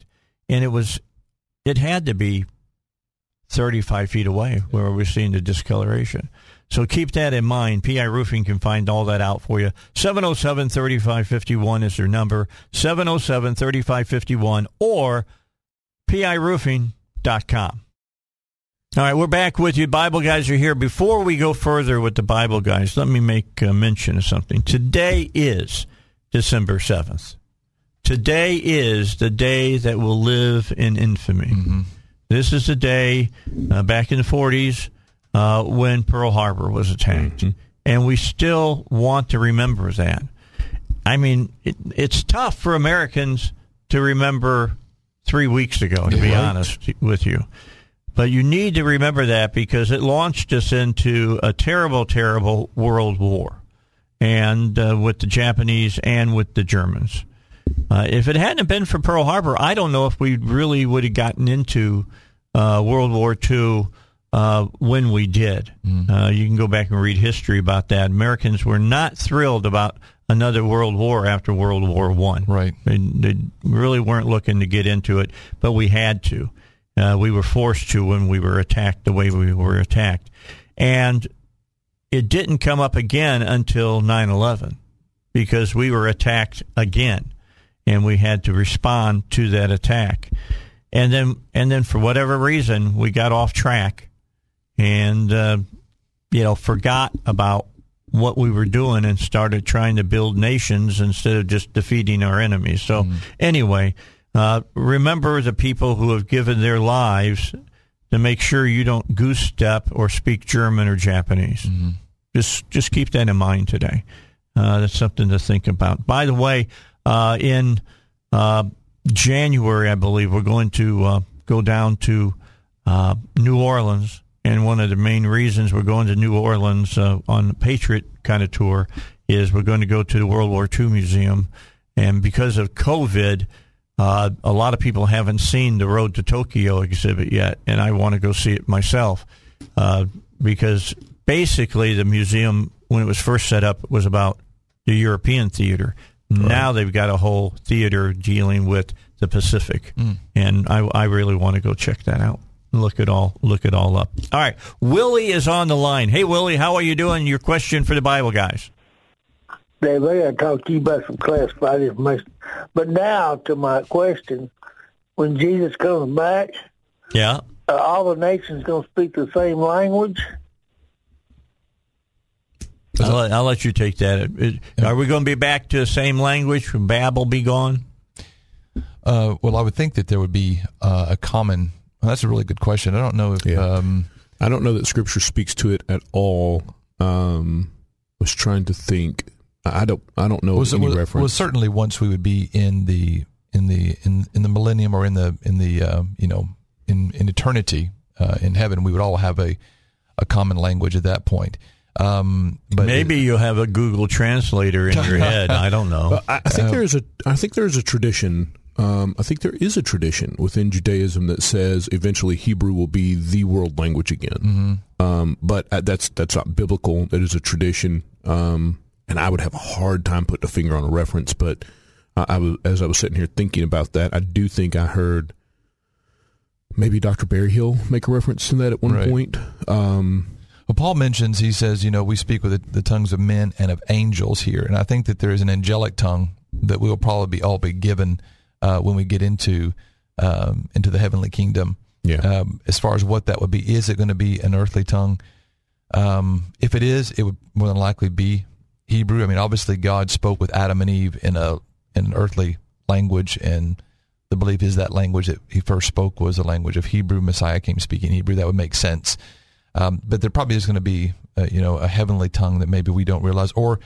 and it was it had to be thirty five feet away where we're seeing the discoloration. So keep that in mind. PI Roofing can find all that out for you. 707 3551 is their number. 707 3551 or PIRoofing.com. All right, we're back with you. Bible guys are here. Before we go further with the Bible guys, let me make a mention of something. Today is December 7th. Today is the day that will live in infamy. This is the day uh, back in the 40s uh, when Pearl Harbor was attacked. And we still want to remember that. I mean, it, it's tough for Americans to remember three weeks ago, to be Right. honest with you. But you need to remember that because it launched us into a terrible, terrible world war, and uh, with the Japanese and with the Germans. Uh, if it hadn't been for Pearl Harbor, I don't know if we really would have gotten into uh, World War II uh, when we did. Uh, you can go back and read history about that. Americans were not thrilled about another world war after World War One. Right. They, they really weren't looking to get into it, but we had to. Uh, we were forced to when we were attacked the way we were attacked. And it didn't come up again until 9 11 because we were attacked again and we had to respond to that attack. And then, and then for whatever reason, we got off track and, uh, you know, forgot about what we were doing and started trying to build nations instead of just defeating our enemies. So, anyway, uh, remember the people who have given their lives to make sure you don't goose step or speak German or Japanese. Just just keep that in mind today. Uh, that's something to think about. By the way, uh, in uh, January, I believe we're going to uh, go down to uh, New Orleans, and one of the main reasons we're going to New Orleans uh, on a Patriot kind of tour is we're going to go to the World War II Museum, and because of COVID. Uh, a lot of people haven't seen the Road to Tokyo exhibit yet, and I want to go see it myself uh, because basically the museum, when it was first set up, was about the European theater. Now they've got a whole theater dealing with the Pacific, and I, I really want to go check that out. Look it all look it all up. All right, Willie is on the line. Hey, Willie, how are you doing? Your question for the Bible guys. Dave, I got to talk to you about some classified information. But now to my question: When Jesus comes back, Yeah. are all the nations going to speak the same language? I'll, let- I'll let you take that. Are we going to be back to the same language? Will Babel be gone? Uh, well, I would think that there would be uh, a common. Well, that's a really good question. I don't know if. Um, I don't know that Scripture speaks to it at all. Um, I was trying to think. I I don't. I don't know was, any was, reference. Well, certainly once we would be in the in the in, in the millennium or in the in the uh, you know in in eternity uh, in heaven, we would all have a a common language at that point. Um, but Maybe you'll have a Google translator in your head. I don't know. I, I think there is a. I think there is a tradition. Um, I think there is a tradition within Judaism that says eventually Hebrew will be the world language again. Um, but uh, that's that's not biblical. That is a tradition, um, and I would have a hard time putting a finger on a reference. But I, I was as I was sitting here thinking about that, I do think I heard maybe Dr. Berryhill make a reference to that at one Right. point. Um, Well, Paul mentions, he says, you know, we speak with the, the tongues of men and of angels here. And I think that there is an angelic tongue that we will probably be all be given uh, when we get into um, into the heavenly kingdom. Yeah. Um, as far as what that would be, is it going to be an earthly tongue? Um, if it is, it would more than likely be Hebrew. I mean, obviously, God spoke with Adam and Eve in a in an earthly language, and the belief is that language that he first spoke was the language of Hebrew. Messiah came speaking Hebrew. That would make sense. Um, but there probably is going to be, uh, you know, a heavenly tongue that maybe we don't realize, or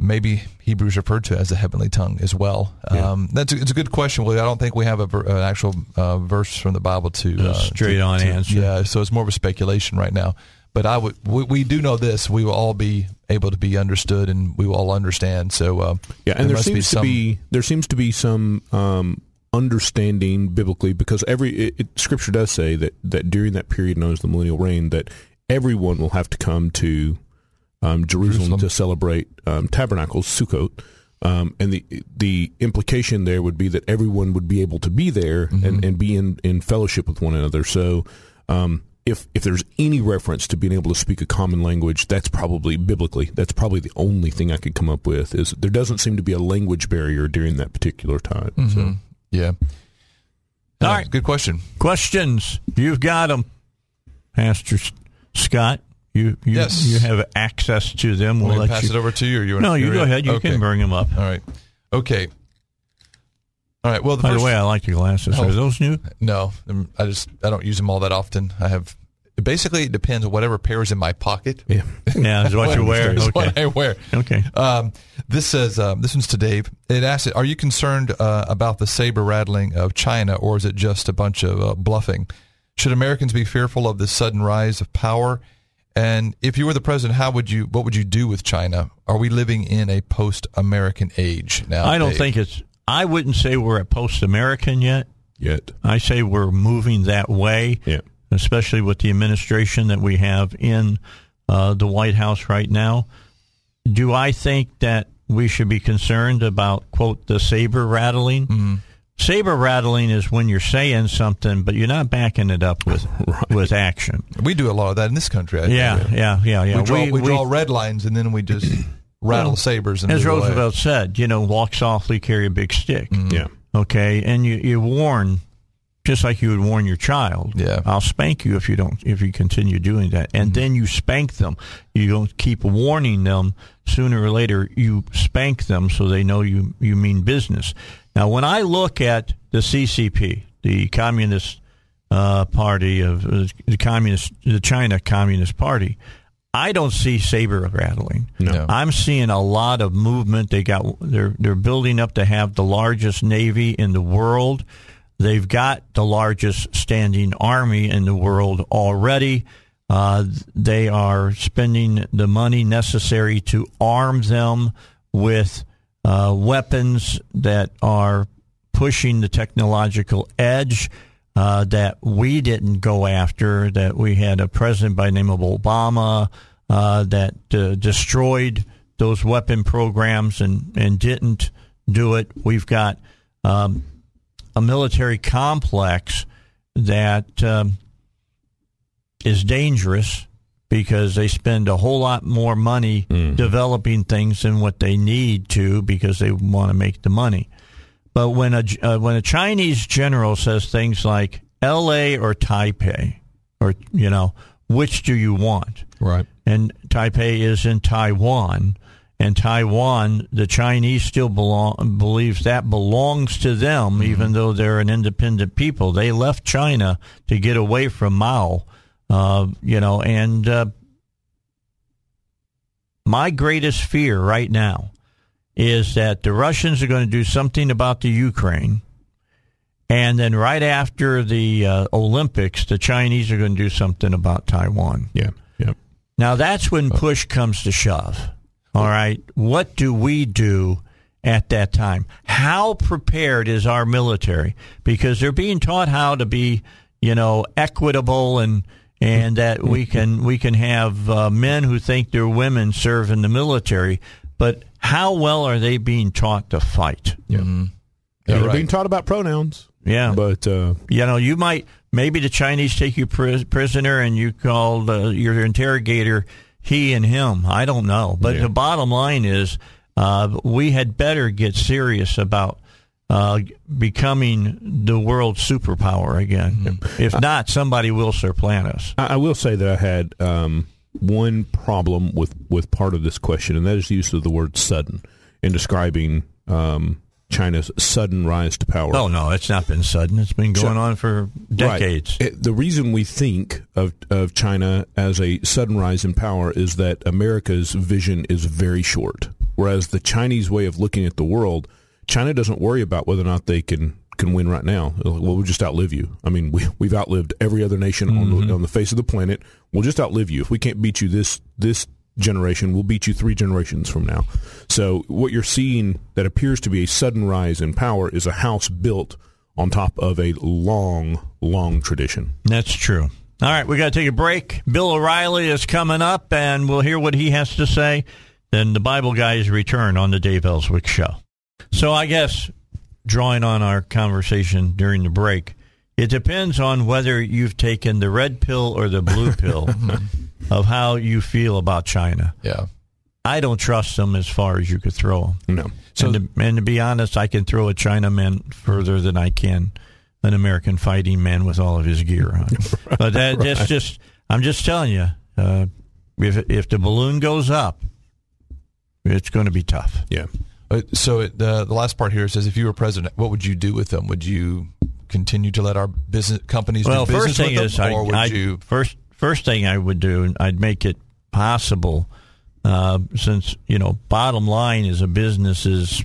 maybe Hebrews referred to as a heavenly tongue as well. Um, that's a, it's a good question, Willie. I don't think we have a ver- an actual uh, verse from the Bible to uh, straight to- on to- answer. Yeah, so it's more of a speculation right now. But I would, we, we do know this: we will all be able to be understood, and we will all understand. So, uh, Yeah, and there, must seems some, to be there seems to be some um, understanding biblically because every it, it, Scripture does say that that during that period known as the millennial reign that everyone will have to come to um, Jerusalem, Jerusalem. to celebrate um, Tabernacles, Sukkot. Um, and the the implication there would be that everyone would be able to be there and, and be in, in fellowship with one another. So, um, if if there's any reference to being able to speak a common language, that's probably biblically. That's probably the only thing I could come up with. Is there doesn't seem to be a language barrier during that particular time. So Mhm. yeah. All right. good question. Questions? You've got them, Pastor Scott. You you, Yes. you have access to them. We'll me to let pass you it over to you, or you? No, you go ahead. You Okay. can bring them up. All right. Okay. All right. Well, the By first, the way, I like your glasses. Oh. Are those new? No, um, I just I don't use them all that often. I have basically it depends on whatever pair is in my pocket. yeah, Yeah, is what you wear. Is what Okay. I wear. Okay. Um, this says um, this one's to Dave. It asks, "Are you concerned uh, about the saber rattling of China, or is it just a bunch of uh, bluffing? Should Americans be fearful of this sudden rise of power? And if you were the president, how would you? What would you do with China? Are we living in a post-American age now? I don't think it's. I wouldn't say we're a post-American yet. yet I say we're moving that way. Yeah. Especially with the administration that we have in uh, the White House right now. Do I think that we should be concerned about quote the saber rattling? Mm-hmm. Saber rattling is when you're saying something, but you're not backing it up with with action. we do a lot of that in this country. I think. Yeah, yeah, yeah, yeah. We draw, we, We- draw we- red lines and then we just rattle Well, sabers. And As move away. Roosevelt said, you know, walk softly, carry a big stick. Mm-hmm. yeah. Okay, and you, you warn just like you would warn your child. Yeah. I'll spank you if you don't if you continue doing that. And mm-hmm. then you spank them. You don't keep warning them. Sooner or later you spank them so they know you you mean business. Now when I look at the CCP, the Communist uh, Party of uh, the Communist the China Communist Party, I don't see saber rattling. No. I'm seeing a lot of movement. They got they're they're building up to have the largest navy in the world. They've got the largest standing army in the world already. Uh, they are spending the money necessary to arm them with uh, weapons that are pushing the technological edge uh, that we didn't go after. That we had a president by the name of Obama uh, that uh, destroyed those weapon programs and, and didn't do it. We've got um, a military complex that um, is dangerous because they spend a whole lot more money developing things than what they need to because they want to make the money. But when a uh, when a Chinese general says things like L.A. or Taipei, or you know, which do you want? Right. And Taipei is in Taiwan, and Taiwan, the Chinese still belong believes that belongs to them, even though they're an independent people. They left China to get away from Mao, uh, you know, and uh, my greatest fear right now is that the Russians are going to do something about the Ukraine. And then right after the uh, Olympics, the Chinese are going to do something about Taiwan. Yeah. Yeah. Now that's when push comes to shove. All right. What do we do at that time? How prepared is our military? Because they're being taught how to be, you know, equitable and and that we can we can have uh, men who think they're women serve in the military, but how well are they being taught to fight? Yeah. Yeah, they're right. being taught about pronouns. Yeah. But uh, you know, you might maybe the Chinese take you pris- prisoner and you called uh, your interrogator he and him. I don't know, but Yeah. the bottom line is uh, we had better get serious about uh, becoming the world superpower again. If not, somebody will supplant us. I, I will say that I had um, one problem with, with part of this question, and that is the use of the word sudden in describing um, China's sudden rise to power. Oh no, it's not been sudden. It's been going on for decades. Right. It- the reason we think of, of China as a sudden rise in power is that America's vision is very short. Whereas the Chinese way of looking at the world, China doesn't worry about whether or not they can, can win right now. Well, we'll just outlive you. I mean, we, we've outlived every other nation on, the, mm-hmm. on the face of the planet. We'll just outlive you. If we can't beat you this this generation, we'll beat you three generations from now. So what you're seeing that appears to be a sudden rise in power is a house built on top of a long, long tradition. That's true. All right, we got to take a break. Bill O'Reilly is coming up, and we'll hear what he has to say. Then the Bible guys return on the Dave Elswick Show. So I guess drawing on our conversation during the break, it depends on whether you've taken the red pill or the blue pill of how you feel about China. Yeah. I don't trust them as far as you could throw them. No. So, and, to, and to be honest, I can throw a Chinaman further than I can an American fighting man with all of his gear on. but that, that's just, I'm just telling you, uh, if if the balloon goes up, it's going to be tough. Yeah. Uh, So it, uh, the last part here says, if you were president, what would you do with them? Would you continue to let our business companies Well, do business first thing with is, them, I, or would I you? first first thing I would do, I'd make it possible, uh, since you know, bottom line is a business's,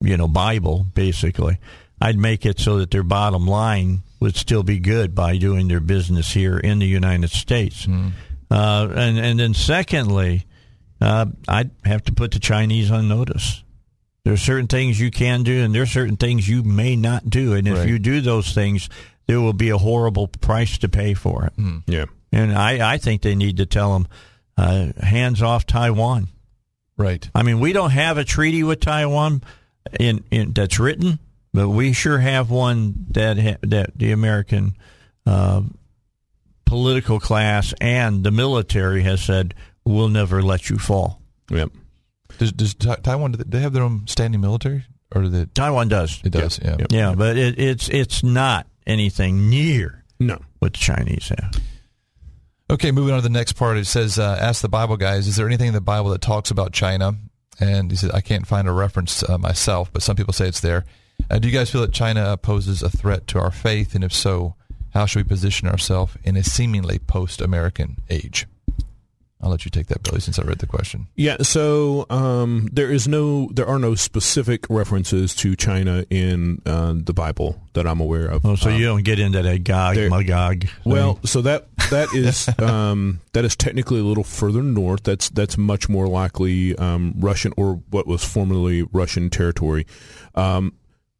you know, bible basically. I'd make it so that their bottom line would still be good by doing their business here in the United States. Uh, and and then secondly, uh, I'd have to put the Chinese on notice. There are certain things you can do, and there are certain things you may not do. And if Right. you do those things, there will be a horrible price to pay for it. Yeah. And I, I think they need to tell them, uh, hands off Taiwan. Right. I mean, we don't have a treaty with Taiwan in, in that's written, but we sure have one that ha- that the American uh, political class and the military has said we'll never let you fall. Yep. Does, does Taiwan, do they have their own standing military? Or do they, Taiwan does. it does, yeah. Yep. Yeah, but it, it's it's not anything near no what the Chinese have. Okay, moving on to the next part. It says, uh, "Ask the Bible guys: Is there anything in the Bible that talks about China?" And he said, "I can't find a reference uh, myself, but some people say it's there." Uh, do you guys feel that China poses a threat to our faith, and if so, how should we position ourselves in a seemingly post-American age? I'll let you take that, Billy, since I read the question. Yeah, so um, there is no, there are no specific references to China in uh, the Bible that I'm aware of. Oh, so Um, you don't get into that Gog there- Magog. thing? Well, so that that is um, that is technically a little further north. That's that's much more likely um, Russian or what was formerly Russian territory. Um,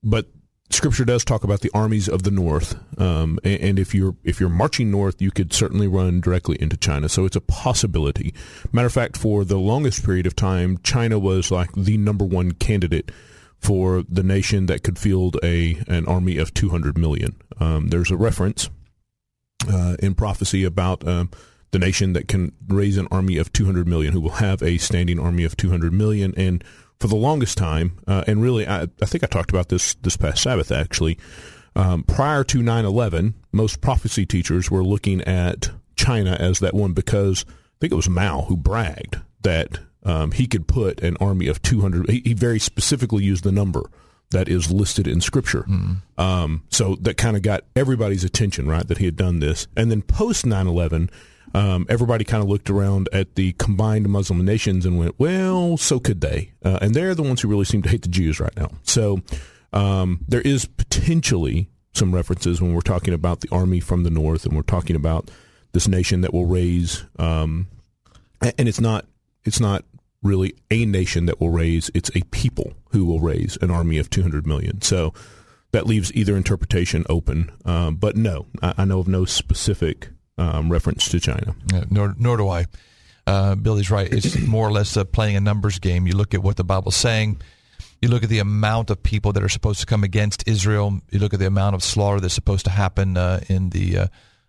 but Scripture does talk about the armies of the north, um, and, and if you're if you're marching north, you could certainly run directly into China. So it's a possibility. Matter of fact, for the longest period of time, China was like the number one candidate for the nation that could field a an army of 200 million. Um, there's a reference uh, in prophecy about um, the nation that can raise an army of 200 million, who will have a standing army of 200 million. And for the longest time, uh, and really, I, I think I talked about this this past Sabbath actually. Um, prior to 9/11, most prophecy teachers were looking at China as that one because I think it was Mao who bragged that um, he could put an army of 200. He, he very specifically used the number that is listed in Scripture. Um, so that kind of got everybody's attention, right? That he had done this, and then post 9/11. Um, everybody kind of looked around at the combined Muslim nations and went, well, so could they. Uh, and they're the ones who really seem to hate the Jews right now. So um, there is potentially some references when we're talking about the army from the north and we're talking about this nation that will raise, um, and it's not, it's not really a nation that will raise, it's a people who will raise an army of 200 million. So that leaves either interpretation open. Um, but no, I, I know of no specific um, reference to China. Yeah, nor, nor do I. Uh, Billy's right. It's more or less uh, playing a numbers game. You look at what the Bible's saying. You look at the amount of people that are supposed to come against Israel. You look at the amount of slaughter that's supposed to happen uh, in the uh,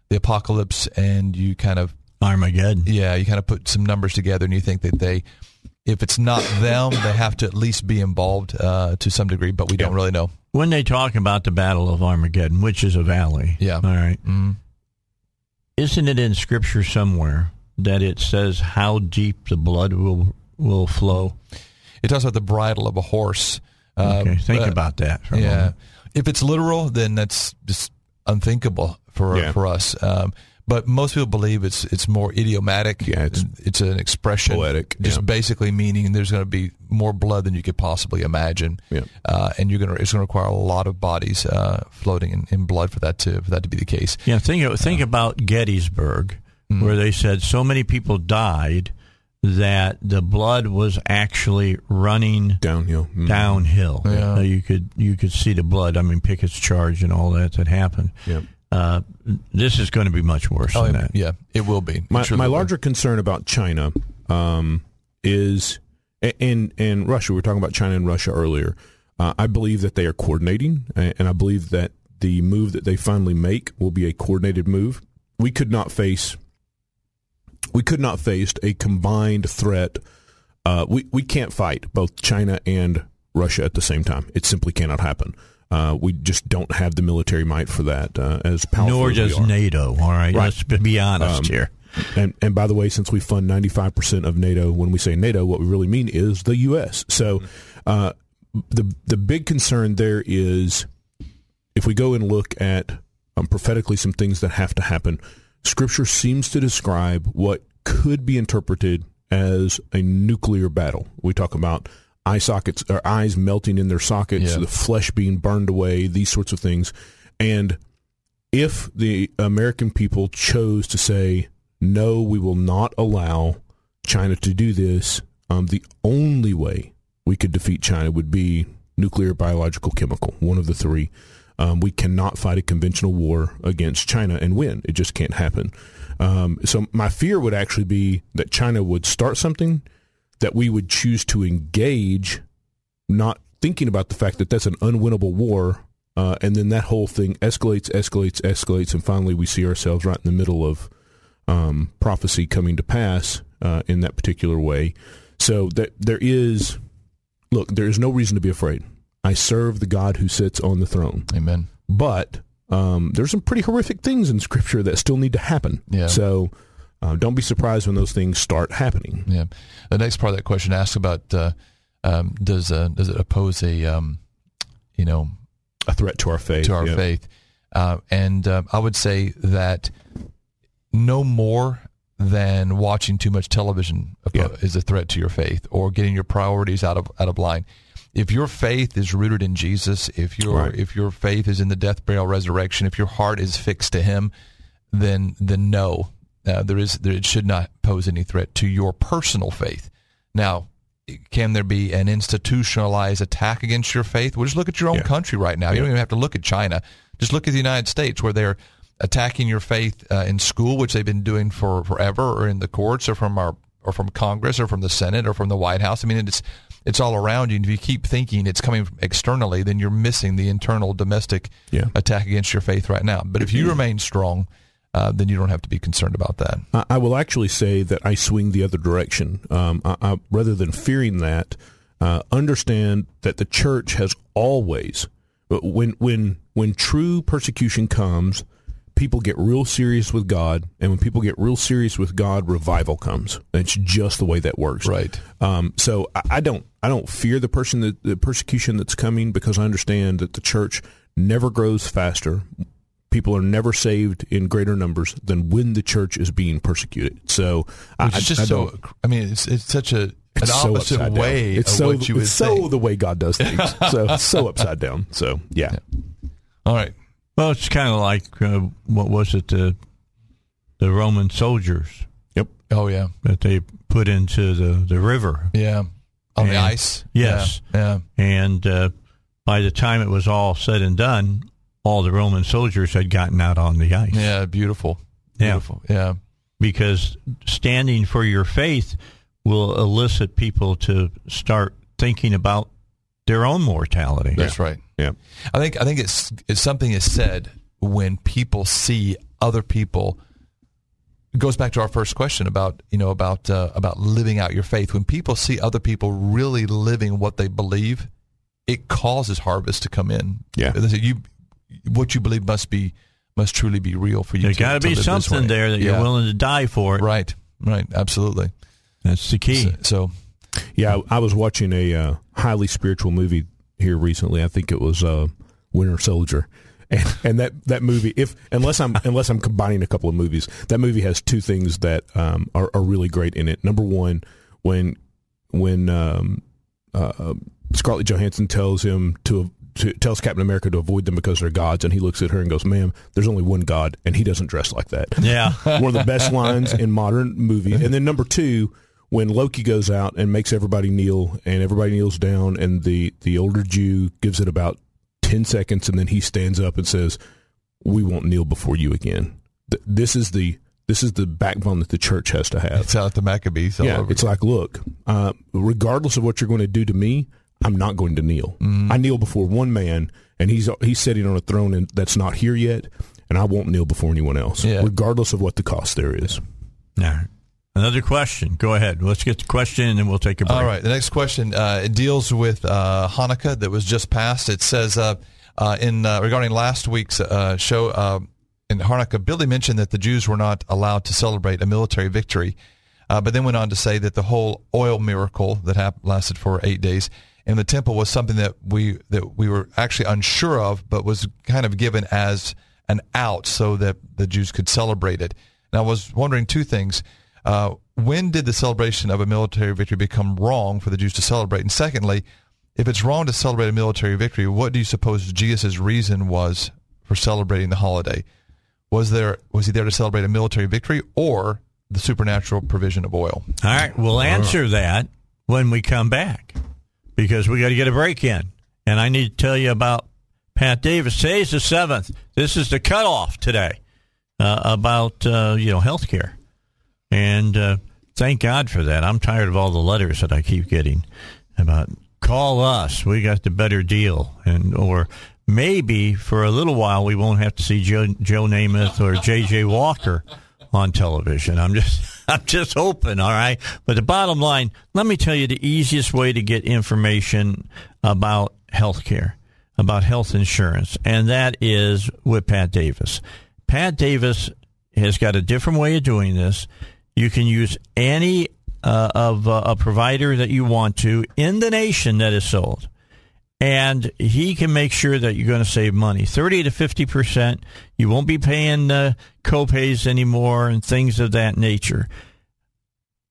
the apocalypse, and you kind of Armageddon. Yeah, you kind of put some numbers together, and you think that they, if it's not them, they have to at least be involved uh, to some degree. But we don't really know. When they talk about the Battle of Armageddon, which is a valley, Yeah. all right, Mm. Isn't it in Scripture somewhere that it says how deep the blood will will flow? It talks about the bridle of a horse. Okay, think uh, about that. For a yeah, moment. if it's literal, then that's just unthinkable for Yeah. for us. Um, but most people believe it's it's more idiomatic. Yeah, it's it's an expression, poetic, just yeah. basically meaning there's going to be more blood than you could possibly imagine. Yeah. uh, and you're going to it's going to require a lot of bodies uh, floating in, in blood for that to for that to be the case. Yeah, think think about Gettysburg, Mm-hmm. where they said so many people died that the blood was actually running Downhill. Mm. downhill. Yeah. Uh, you could you could see the blood. I mean, Pickett's charge and all that that happened. Yeah. Uh, this is going to be much worse Oh, than yeah, that. yeah, it will be. My, truly my will. larger concern about China um, is, and and Russia. We were talking about China and Russia earlier. Uh, I believe that they are coordinating, and I believe that the move that they finally make will be a coordinated move. We could not face, we could not face a combined threat. Uh, we we can't fight both China and Russia at the same time. It simply cannot happen. Uh, we just don't have the military might for that. Uh, as powerful Nor does. NATO. All right, Right. let's be honest Um, here. And and by the way, since we fund ninety five percent of NATO, when we say NATO, what we really mean is the U.S. So uh, the the big concern there is if we go and look at um, prophetically some things that have to happen. Scripture seems to describe what could be interpreted as a nuclear battle. We talk about eye sockets or eyes melting in their sockets, Yeah. the flesh being burned away, these sorts of things, and if the American people chose to say, no, we will not allow China to do this, um, the only way we could defeat China would be nuclear, biological, chemical, one of the three. Um, we cannot fight a conventional war against China and win. It just can't happen. Um, so my fear would actually be that China would start something that we would choose to engage, not thinking about the fact that that's an unwinnable war, uh, and then that whole thing escalates, escalates, escalates, and finally we see ourselves right in the middle of um, prophecy coming to pass uh, in that particular way. So that there is, look, there is no reason to be afraid. I serve the God who sits on the throne. Amen. But um, there's some pretty horrific things in Scripture that still need to happen. Yeah. So uh, don't be surprised when those things start happening. Yeah. The next part of that question asks about uh, um, does uh, does it oppose a um, you know A threat to our faith. to our yeah. faith? Uh, and uh, I would say that no more than watching too much television oppo- is a threat to your faith or getting your priorities out of out of line. If your faith is rooted in Jesus, if your Right. if your faith is in the death, burial, resurrection, if your heart is fixed to Him, then then no, uh, there is there, it should not pose any threat to your personal faith. Now, can there be an institutionalized attack against your faith? Well, just look at your own Yeah. country right now. You don't even have to look at China. Just look at the United States, where they're attacking your faith uh, in school, which they've been doing for forever, or in the courts, or from our or from Congress, or from the Senate, or from the White House. I mean, it's it's all around you. And if you keep thinking it's coming externally, then you're missing the internal domestic Yeah. attack against your faith right now. But if you remain strong, uh, then you don't have to be concerned about that. I, I will actually say that I swing the other direction. Um, I, I, rather than fearing that, uh, understand that the church has always, when when when true persecution comes, people get real serious with God, and when people get real serious with God, revival comes. It's just the way that works. Right. Um, so I, I don't I don't fear the person that the persecution that's coming because I understand that the church never grows faster. People are never saved in greater numbers than when the church is being persecuted. So I, Which is just I so. I mean, it's it's such a an it's so opposite upside down. way It's of so what you would it's so think. the way God does things. so it's so upside down. So yeah. All right. Well, it's kind of like uh, what was it the the Roman soldiers Yep. Oh yeah. that they put into the the river. Yeah. On the ice. Yes. Yeah. And uh, by the time it was all said and done, all the Roman soldiers had gotten out on the ice. Yeah. yeah beautiful. Yeah. Beautiful. Yeah. Because standing for your faith will elicit people to start thinking about their own mortality. That's right. Yeah. I think I think it's it's something is said when people see other people. It goes back to our first question about you know about uh, about living out your faith. When people see other people really living what they believe, it causes harvest to come in. Yeah. You what you believe must be must truly be real for you. There's got to to be something there that you're willing to die for. It. Right. Right. Absolutely. That's the key. So, so Yeah, I, I was watching a uh, highly spiritual movie here recently. I think it was uh, Winter Soldier, and, and that, that movie, if unless I'm unless I'm combining a couple of movies, that movie has two things that um, are, are really great in it. Number one, when when um, uh, Scarlett Johansson tells him to, to tells Captain America to avoid them because they're gods, and he looks at her and goes, "Ma'am, there's only one God, and he doesn't dress like that." Yeah. one of the best lines in modern movies. And then number two, when Loki goes out and makes everybody kneel, and everybody kneels down, and the the older Jew gives it about ten seconds, and then he stands up and says, "We won't kneel before you again." Th- This is the this is the backbone that the church has to have. it's out the Maccabees. all yeah, over. it's like, look, uh, regardless of what you're going to do to me, I'm not going to kneel. Mm-hmm. I kneel before one man, and he's he's sitting on a throne and that's not here yet, and I won't kneel before anyone else, Yeah. regardless of what the cost there is. All right. Another question. Go ahead. Let's get the question and then we'll take a break. All right. The next question uh, it deals with uh, Hanukkah that was just passed. It says uh, uh, in uh, regarding last week's uh, show uh, in Hanukkah, Billy mentioned that the Jews were not allowed to celebrate a military victory, uh, but then went on to say that the whole oil miracle that hap- lasted for eight days in the temple was something that we that we were actually unsure of, but was kind of given as an out so that the Jews could celebrate it. And I was wondering two things. Uh, when did the celebration of a military victory become wrong for the Jews to celebrate? And secondly, if it's wrong to celebrate a military victory, what do you suppose Jesus' reason was for celebrating the holiday? Was there was he there to celebrate a military victory or the supernatural provision of oil? All right. We'll answer that when we come back because we got to get a break in. And I need to tell you about Pat Davis. Today's the 7th. This is the cutoff today uh, about, uh, you know, health care. And uh, thank God for that. I'm tired of all the letters that I keep getting about call us. We got the better deal. And, or maybe for a little while we won't have to see Joe, Joe Namath or J.J. Walker on television. I'm just I'm just hoping, all right. But the bottom line, let me tell you the easiest way to get information about healthcare, about health insurance, and that is with Pat Davis. Pat Davis has got a different way of doing this. You can use any uh, of uh, a provider that you want to in the nation that is sold. And he can make sure that you're going to save money 30 to 50%. You won't be paying uh, copays anymore and things of that nature.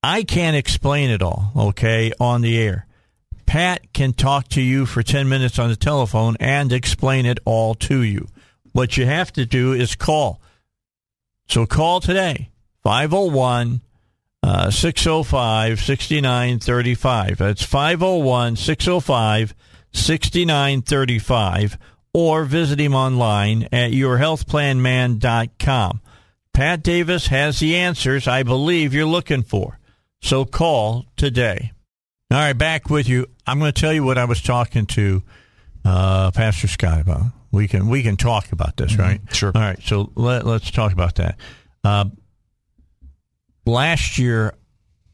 I can't explain it all, okay, on the air. Pat can talk to you for 10 minutes on the telephone and explain it all to you. What you have to do is call. So call today, 501 605 6935. That's 501 605 6935. Or visit him online at yourhealthplanman.com. Pat Davis has the answers I believe you're looking for. So call today. All right, back with you. I'm going to tell you what I was talking to uh, Pastor Scott about. We can we can talk about this, right? Sure. All right, so let, let's talk about that. Uh, last year,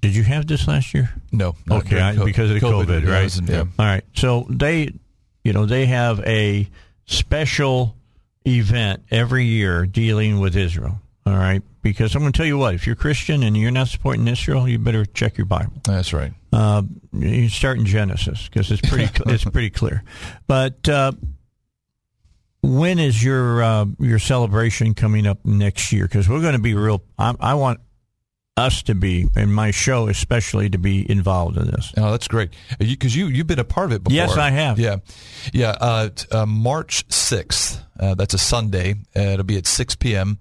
did you have this last year? No. Okay, I, because of the COVID, yeah, right? yeah. All right. So they, you know, they have a special event every year dealing with Israel. All right, because I'm going to tell you what: if you're Christian and you're not supporting Israel, you better check your Bible. That's right. Uh, you start in Genesis because it's pretty it's pretty clear. But uh, when is your uh, your celebration coming up next year? Because we're going to be real. I, I want us to be, and my show especially, to be involved in this. Oh, that's great. Because you, you, have been a part of it before. Yes, I have. Yeah. Yeah. Uh, uh, March 6th, uh, that's a Sunday. Uh, it'll be at 6 p.m.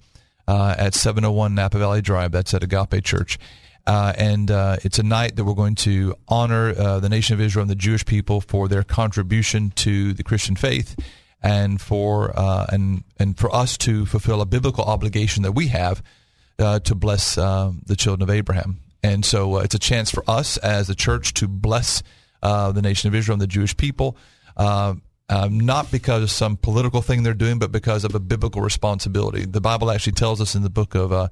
Uh, at 701 Napa Valley Drive. That's at Agape Church. Uh, and uh, it's a night that we're going to honor uh, the nation of Israel and the Jewish people for their contribution to the Christian faith, and for uh, and and for us to fulfill a biblical obligation that we have uh, to bless uh, the children of Abraham. And so uh, it's a chance for us as a church to bless uh, the nation of Israel and the Jewish people, uh, um, not because of some political thing they're doing, but because of a biblical responsibility. The Bible actually tells us in the book of uh,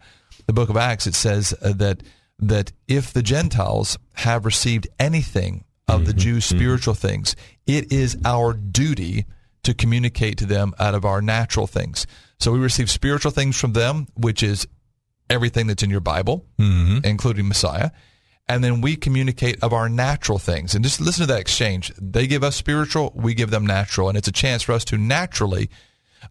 the book of Acts, it says uh, that that if the Gentiles have received anything of the Jews' spiritual things, it is our duty to communicate to them out of our natural things. So we receive spiritual things from them, which is everything that's in your Bible, including Messiah. And then we communicate of our natural things. And just listen to that exchange. They give us spiritual, we give them natural. And it's a chance for us to naturally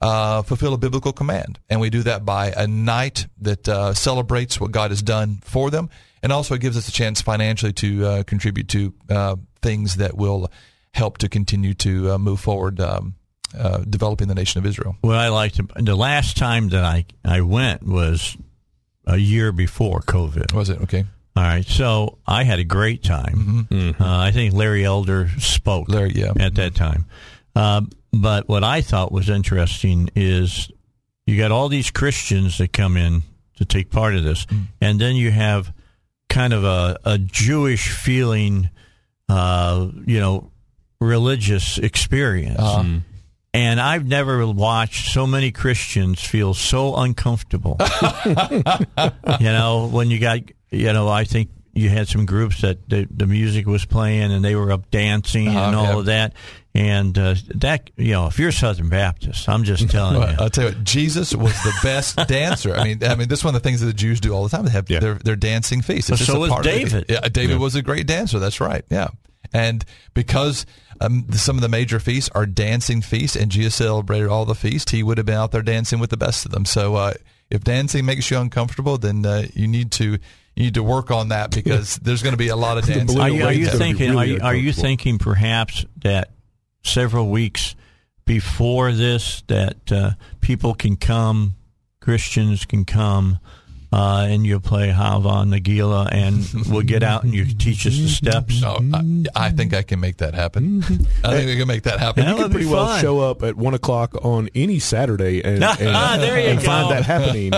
uh, fulfill a biblical command. And we do that by a night that uh, celebrates what God has done for them. And also it gives us a chance financially to uh, contribute to uh, things that will help to continue to uh, move forward um, uh, developing the nation of Israel. What I liked the last time that I I went was a year before COVID. Was it okay? All right, so I had a great time. Uh, I think Larry Elder spoke Larry, yeah. at that time. Um, but what I thought was interesting is you got all these Christians that come in to take part of this, and then you have kind of a, a Jewish feeling, uh, you know, religious experience. And I've never watched so many Christians feel so uncomfortable. you know, when you got, you know, I think you had some groups that the, the music was playing and they were up dancing Uh-huh, and all yeah. of that. And uh, that, you know, if you're Southern Baptist, I'm just telling Well, you. I'll tell you what, Jesus was the best dancer. I mean, I mean, this is one of the things that the Jews do all the time. They have their, their dancing feast. It's so a was part of it. David. Yeah, David was a great dancer. That's right. Yeah. And because um, some of the major feasts are dancing feasts, and Jesus celebrated all the feasts, he would have been out there dancing with the best of them. So uh, if dancing makes you uncomfortable, then uh, you need to you need to work on that because there's going to be a lot of dancing. Are you, are you It's gonna be thinking? really are you, are you thinking perhaps that several weeks before this, that uh, people can come, Christians can come, uh, and you'll play Hava Nagila, and we'll get out and you teach us the steps. No, I, I think I can make that happen. I think we can make that happen. That you can pretty well show up at one o'clock on any Saturday and, and, There you and go. find that happening.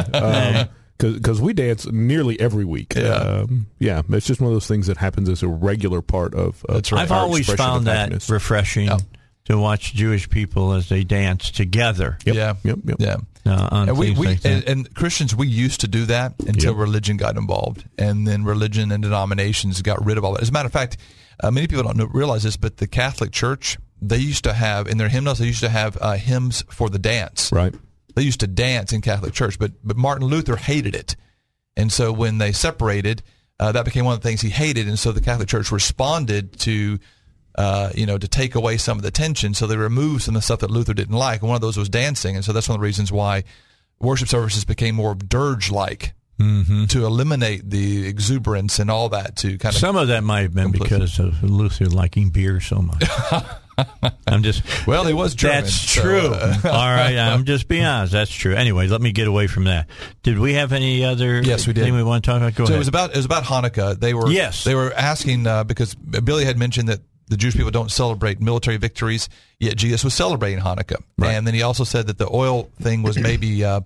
Because we dance nearly every week. Yeah. Um, yeah. It's just one of those things that happens as a regular part of. of That's right. I've our always expression of found that happiness. refreshing Yeah. to watch Jewish people as they dance together. Yep. Yeah. Yep. Yep. Yeah. Uh, on And we, we like and, and Christians we used to do that until Yep. religion got involved, and then religion and denominations got rid of all that. As a matter of fact, uh, many people don't know, realize this, but the Catholic Church they used to have in their hymnals. They used to have uh, hymns for the dance. Right. They used to dance in Catholic Church, but but Martin Luther hated it, and so when they separated, uh, that became one of the things he hated, and so the Catholic Church responded to. Uh, you know, to take away some of the tension, so they removed some of the stuff that Luther didn't like, and one of those was dancing, and so that's one of the reasons why worship services became more dirge-like Mm-hmm. to eliminate the exuberance and all that to kind of Some of that might have been because of Luther liking beer so much. I'm just well, he was German. That's so, true. uh, All right, I'm just being honest. That's true. Anyway, let me get away from that. Did we have any other? Yes, we did. Thing we want to talk about? Go so ahead. it was about it was about Hanukkah. They were Yes. they were asking uh, because Billy had mentioned that the Jewish people don't celebrate military victories, yet Jesus was celebrating Hanukkah, and then he also said that the oil thing was maybe. Uh,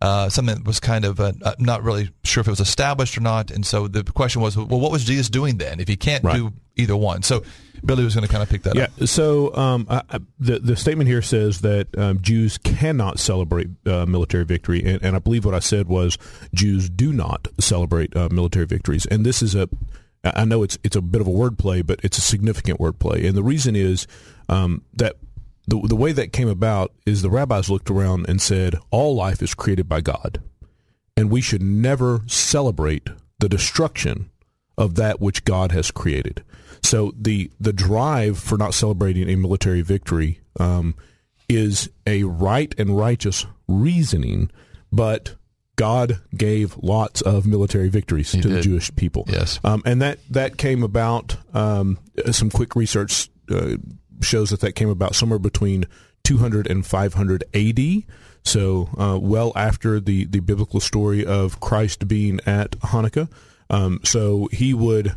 uh, something that was kind of uh, uh, not really sure if it was established or not, and so the question was, well, what was Jesus doing then if he can't Right. do either one? So Billy was going to kind of pick that Yeah. up. So um, I, I, the the statement here says that um, Jews cannot celebrate uh, military victory, and, and I believe what I said was Jews do not celebrate uh, military victories, and this is a. I know it's it's a bit of a wordplay, but it's a significant wordplay, and the reason is um, that the the way that came about is the rabbis looked around and said all life is created by God, and we should never celebrate the destruction of that which God has created. So the the drive for not celebrating a military victory um, is a right and righteous reasoning, but God gave lots of military victories to the. Jewish people. Yes. um, and that that came about. Um, some quick research uh, shows that that came about somewhere between 200 and 500 A.D. So uh, well after the the biblical story of Christ being at Hanukkah. Um, so he would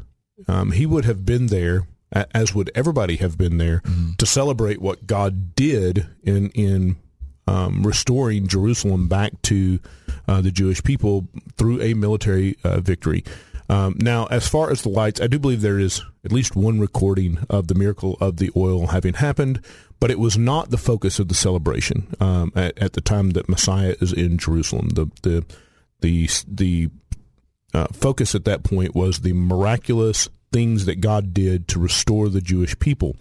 um, he would have been there, as would everybody have been there, to celebrate what God did in in um, restoring Jerusalem back to uh, the Jewish people through a military uh, victory. Um, now, as far as the lights, I do believe there is at least one recording of the miracle of the oil having happened, but it was not the focus of the celebration um, at, at the time that Messiah is in Jerusalem. The the the the uh, focus at that point was the miraculous things that God did to restore the Jewish people.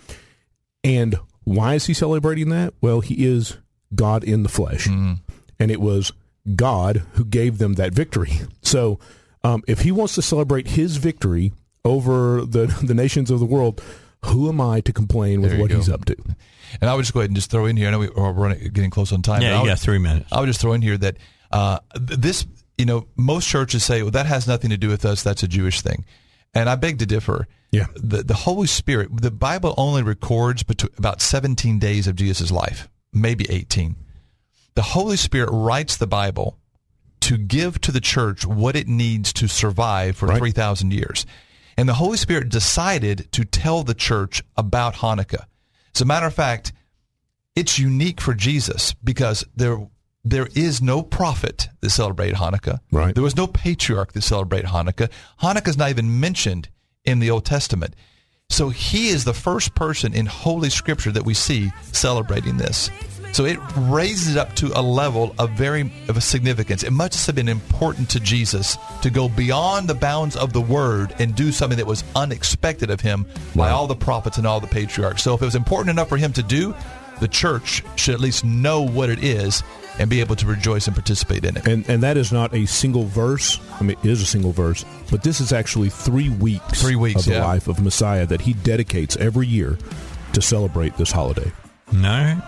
And why is he celebrating that? Well, he is God in the flesh. And it was God who gave them that victory. So um, if he wants to celebrate his victory over the, the nations of the world, who am I to complain with what go. he's up to? And I would just go ahead and just throw in here. I know we, we're running, getting close on time. Yeah, but you would- got three minutes. I would just throw in here that uh, this, you know, most churches say, well, that has nothing to do with us. That's a Jewish thing. And I beg to differ. Yeah. The, the Holy Spirit, the Bible only records between, about 17 days of Jesus' life, maybe 18. The Holy Spirit writes the Bible to give to the church what it needs to survive for 3,000 years. And the Holy Spirit decided to tell the church about Hanukkah. As a matter of fact, it's unique for Jesus because there there is no prophet that celebrated Hanukkah. Right. There was no patriarch that celebrated Hanukkah. Hanukkah is not even mentioned in the Old Testament. So he is the first person in Holy Scripture that we see celebrating this. So it raises it up to a level of very of a significance. It must have been important to Jesus to go beyond the bounds of the word and do something that was unexpected of him by all the prophets and all the patriarchs. So if it was important enough for him to do, the church should at least know what it is and be able to rejoice and participate in it. And and that is not a single verse. I mean, it is a single verse, but this is actually three weeks, Three weeks, of the yeah. life of Messiah that he dedicates every year to celebrate this holiday. All right.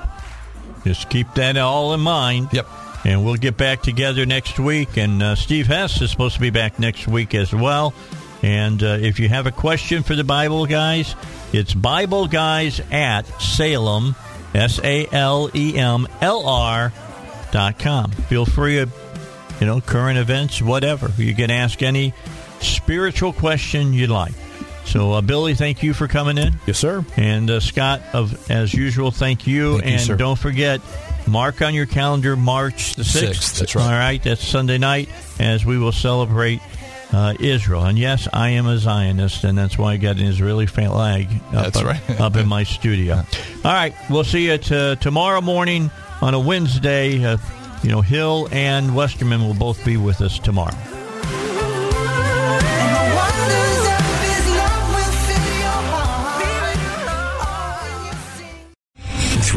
Just keep that all in mind. Yep. And we'll get back together next week. And uh, Steve Hess is supposed to be back next week as well. And uh, if you have a question for the Bible guys, it's Bible guys at Salem, S A L E M L R dot com. Feel free to, you know, current events, whatever. You can ask any spiritual question you'd like. So, uh, Billy, thank you for coming in. Yes, sir. And uh, Scott, of as usual, thank you. Thank you, and sir. don't forget, mark on your calendar March the sixth. Sixth, that's right. All right, that's Sunday night, as we will celebrate uh, Israel. And yes, I am a Zionist, and that's why I got an Israeli flag up, That's right. up in my studio. All right, we'll see you t- tomorrow morning on a Wednesday. Uh, you know, Hill and Westerman will both be with us tomorrow.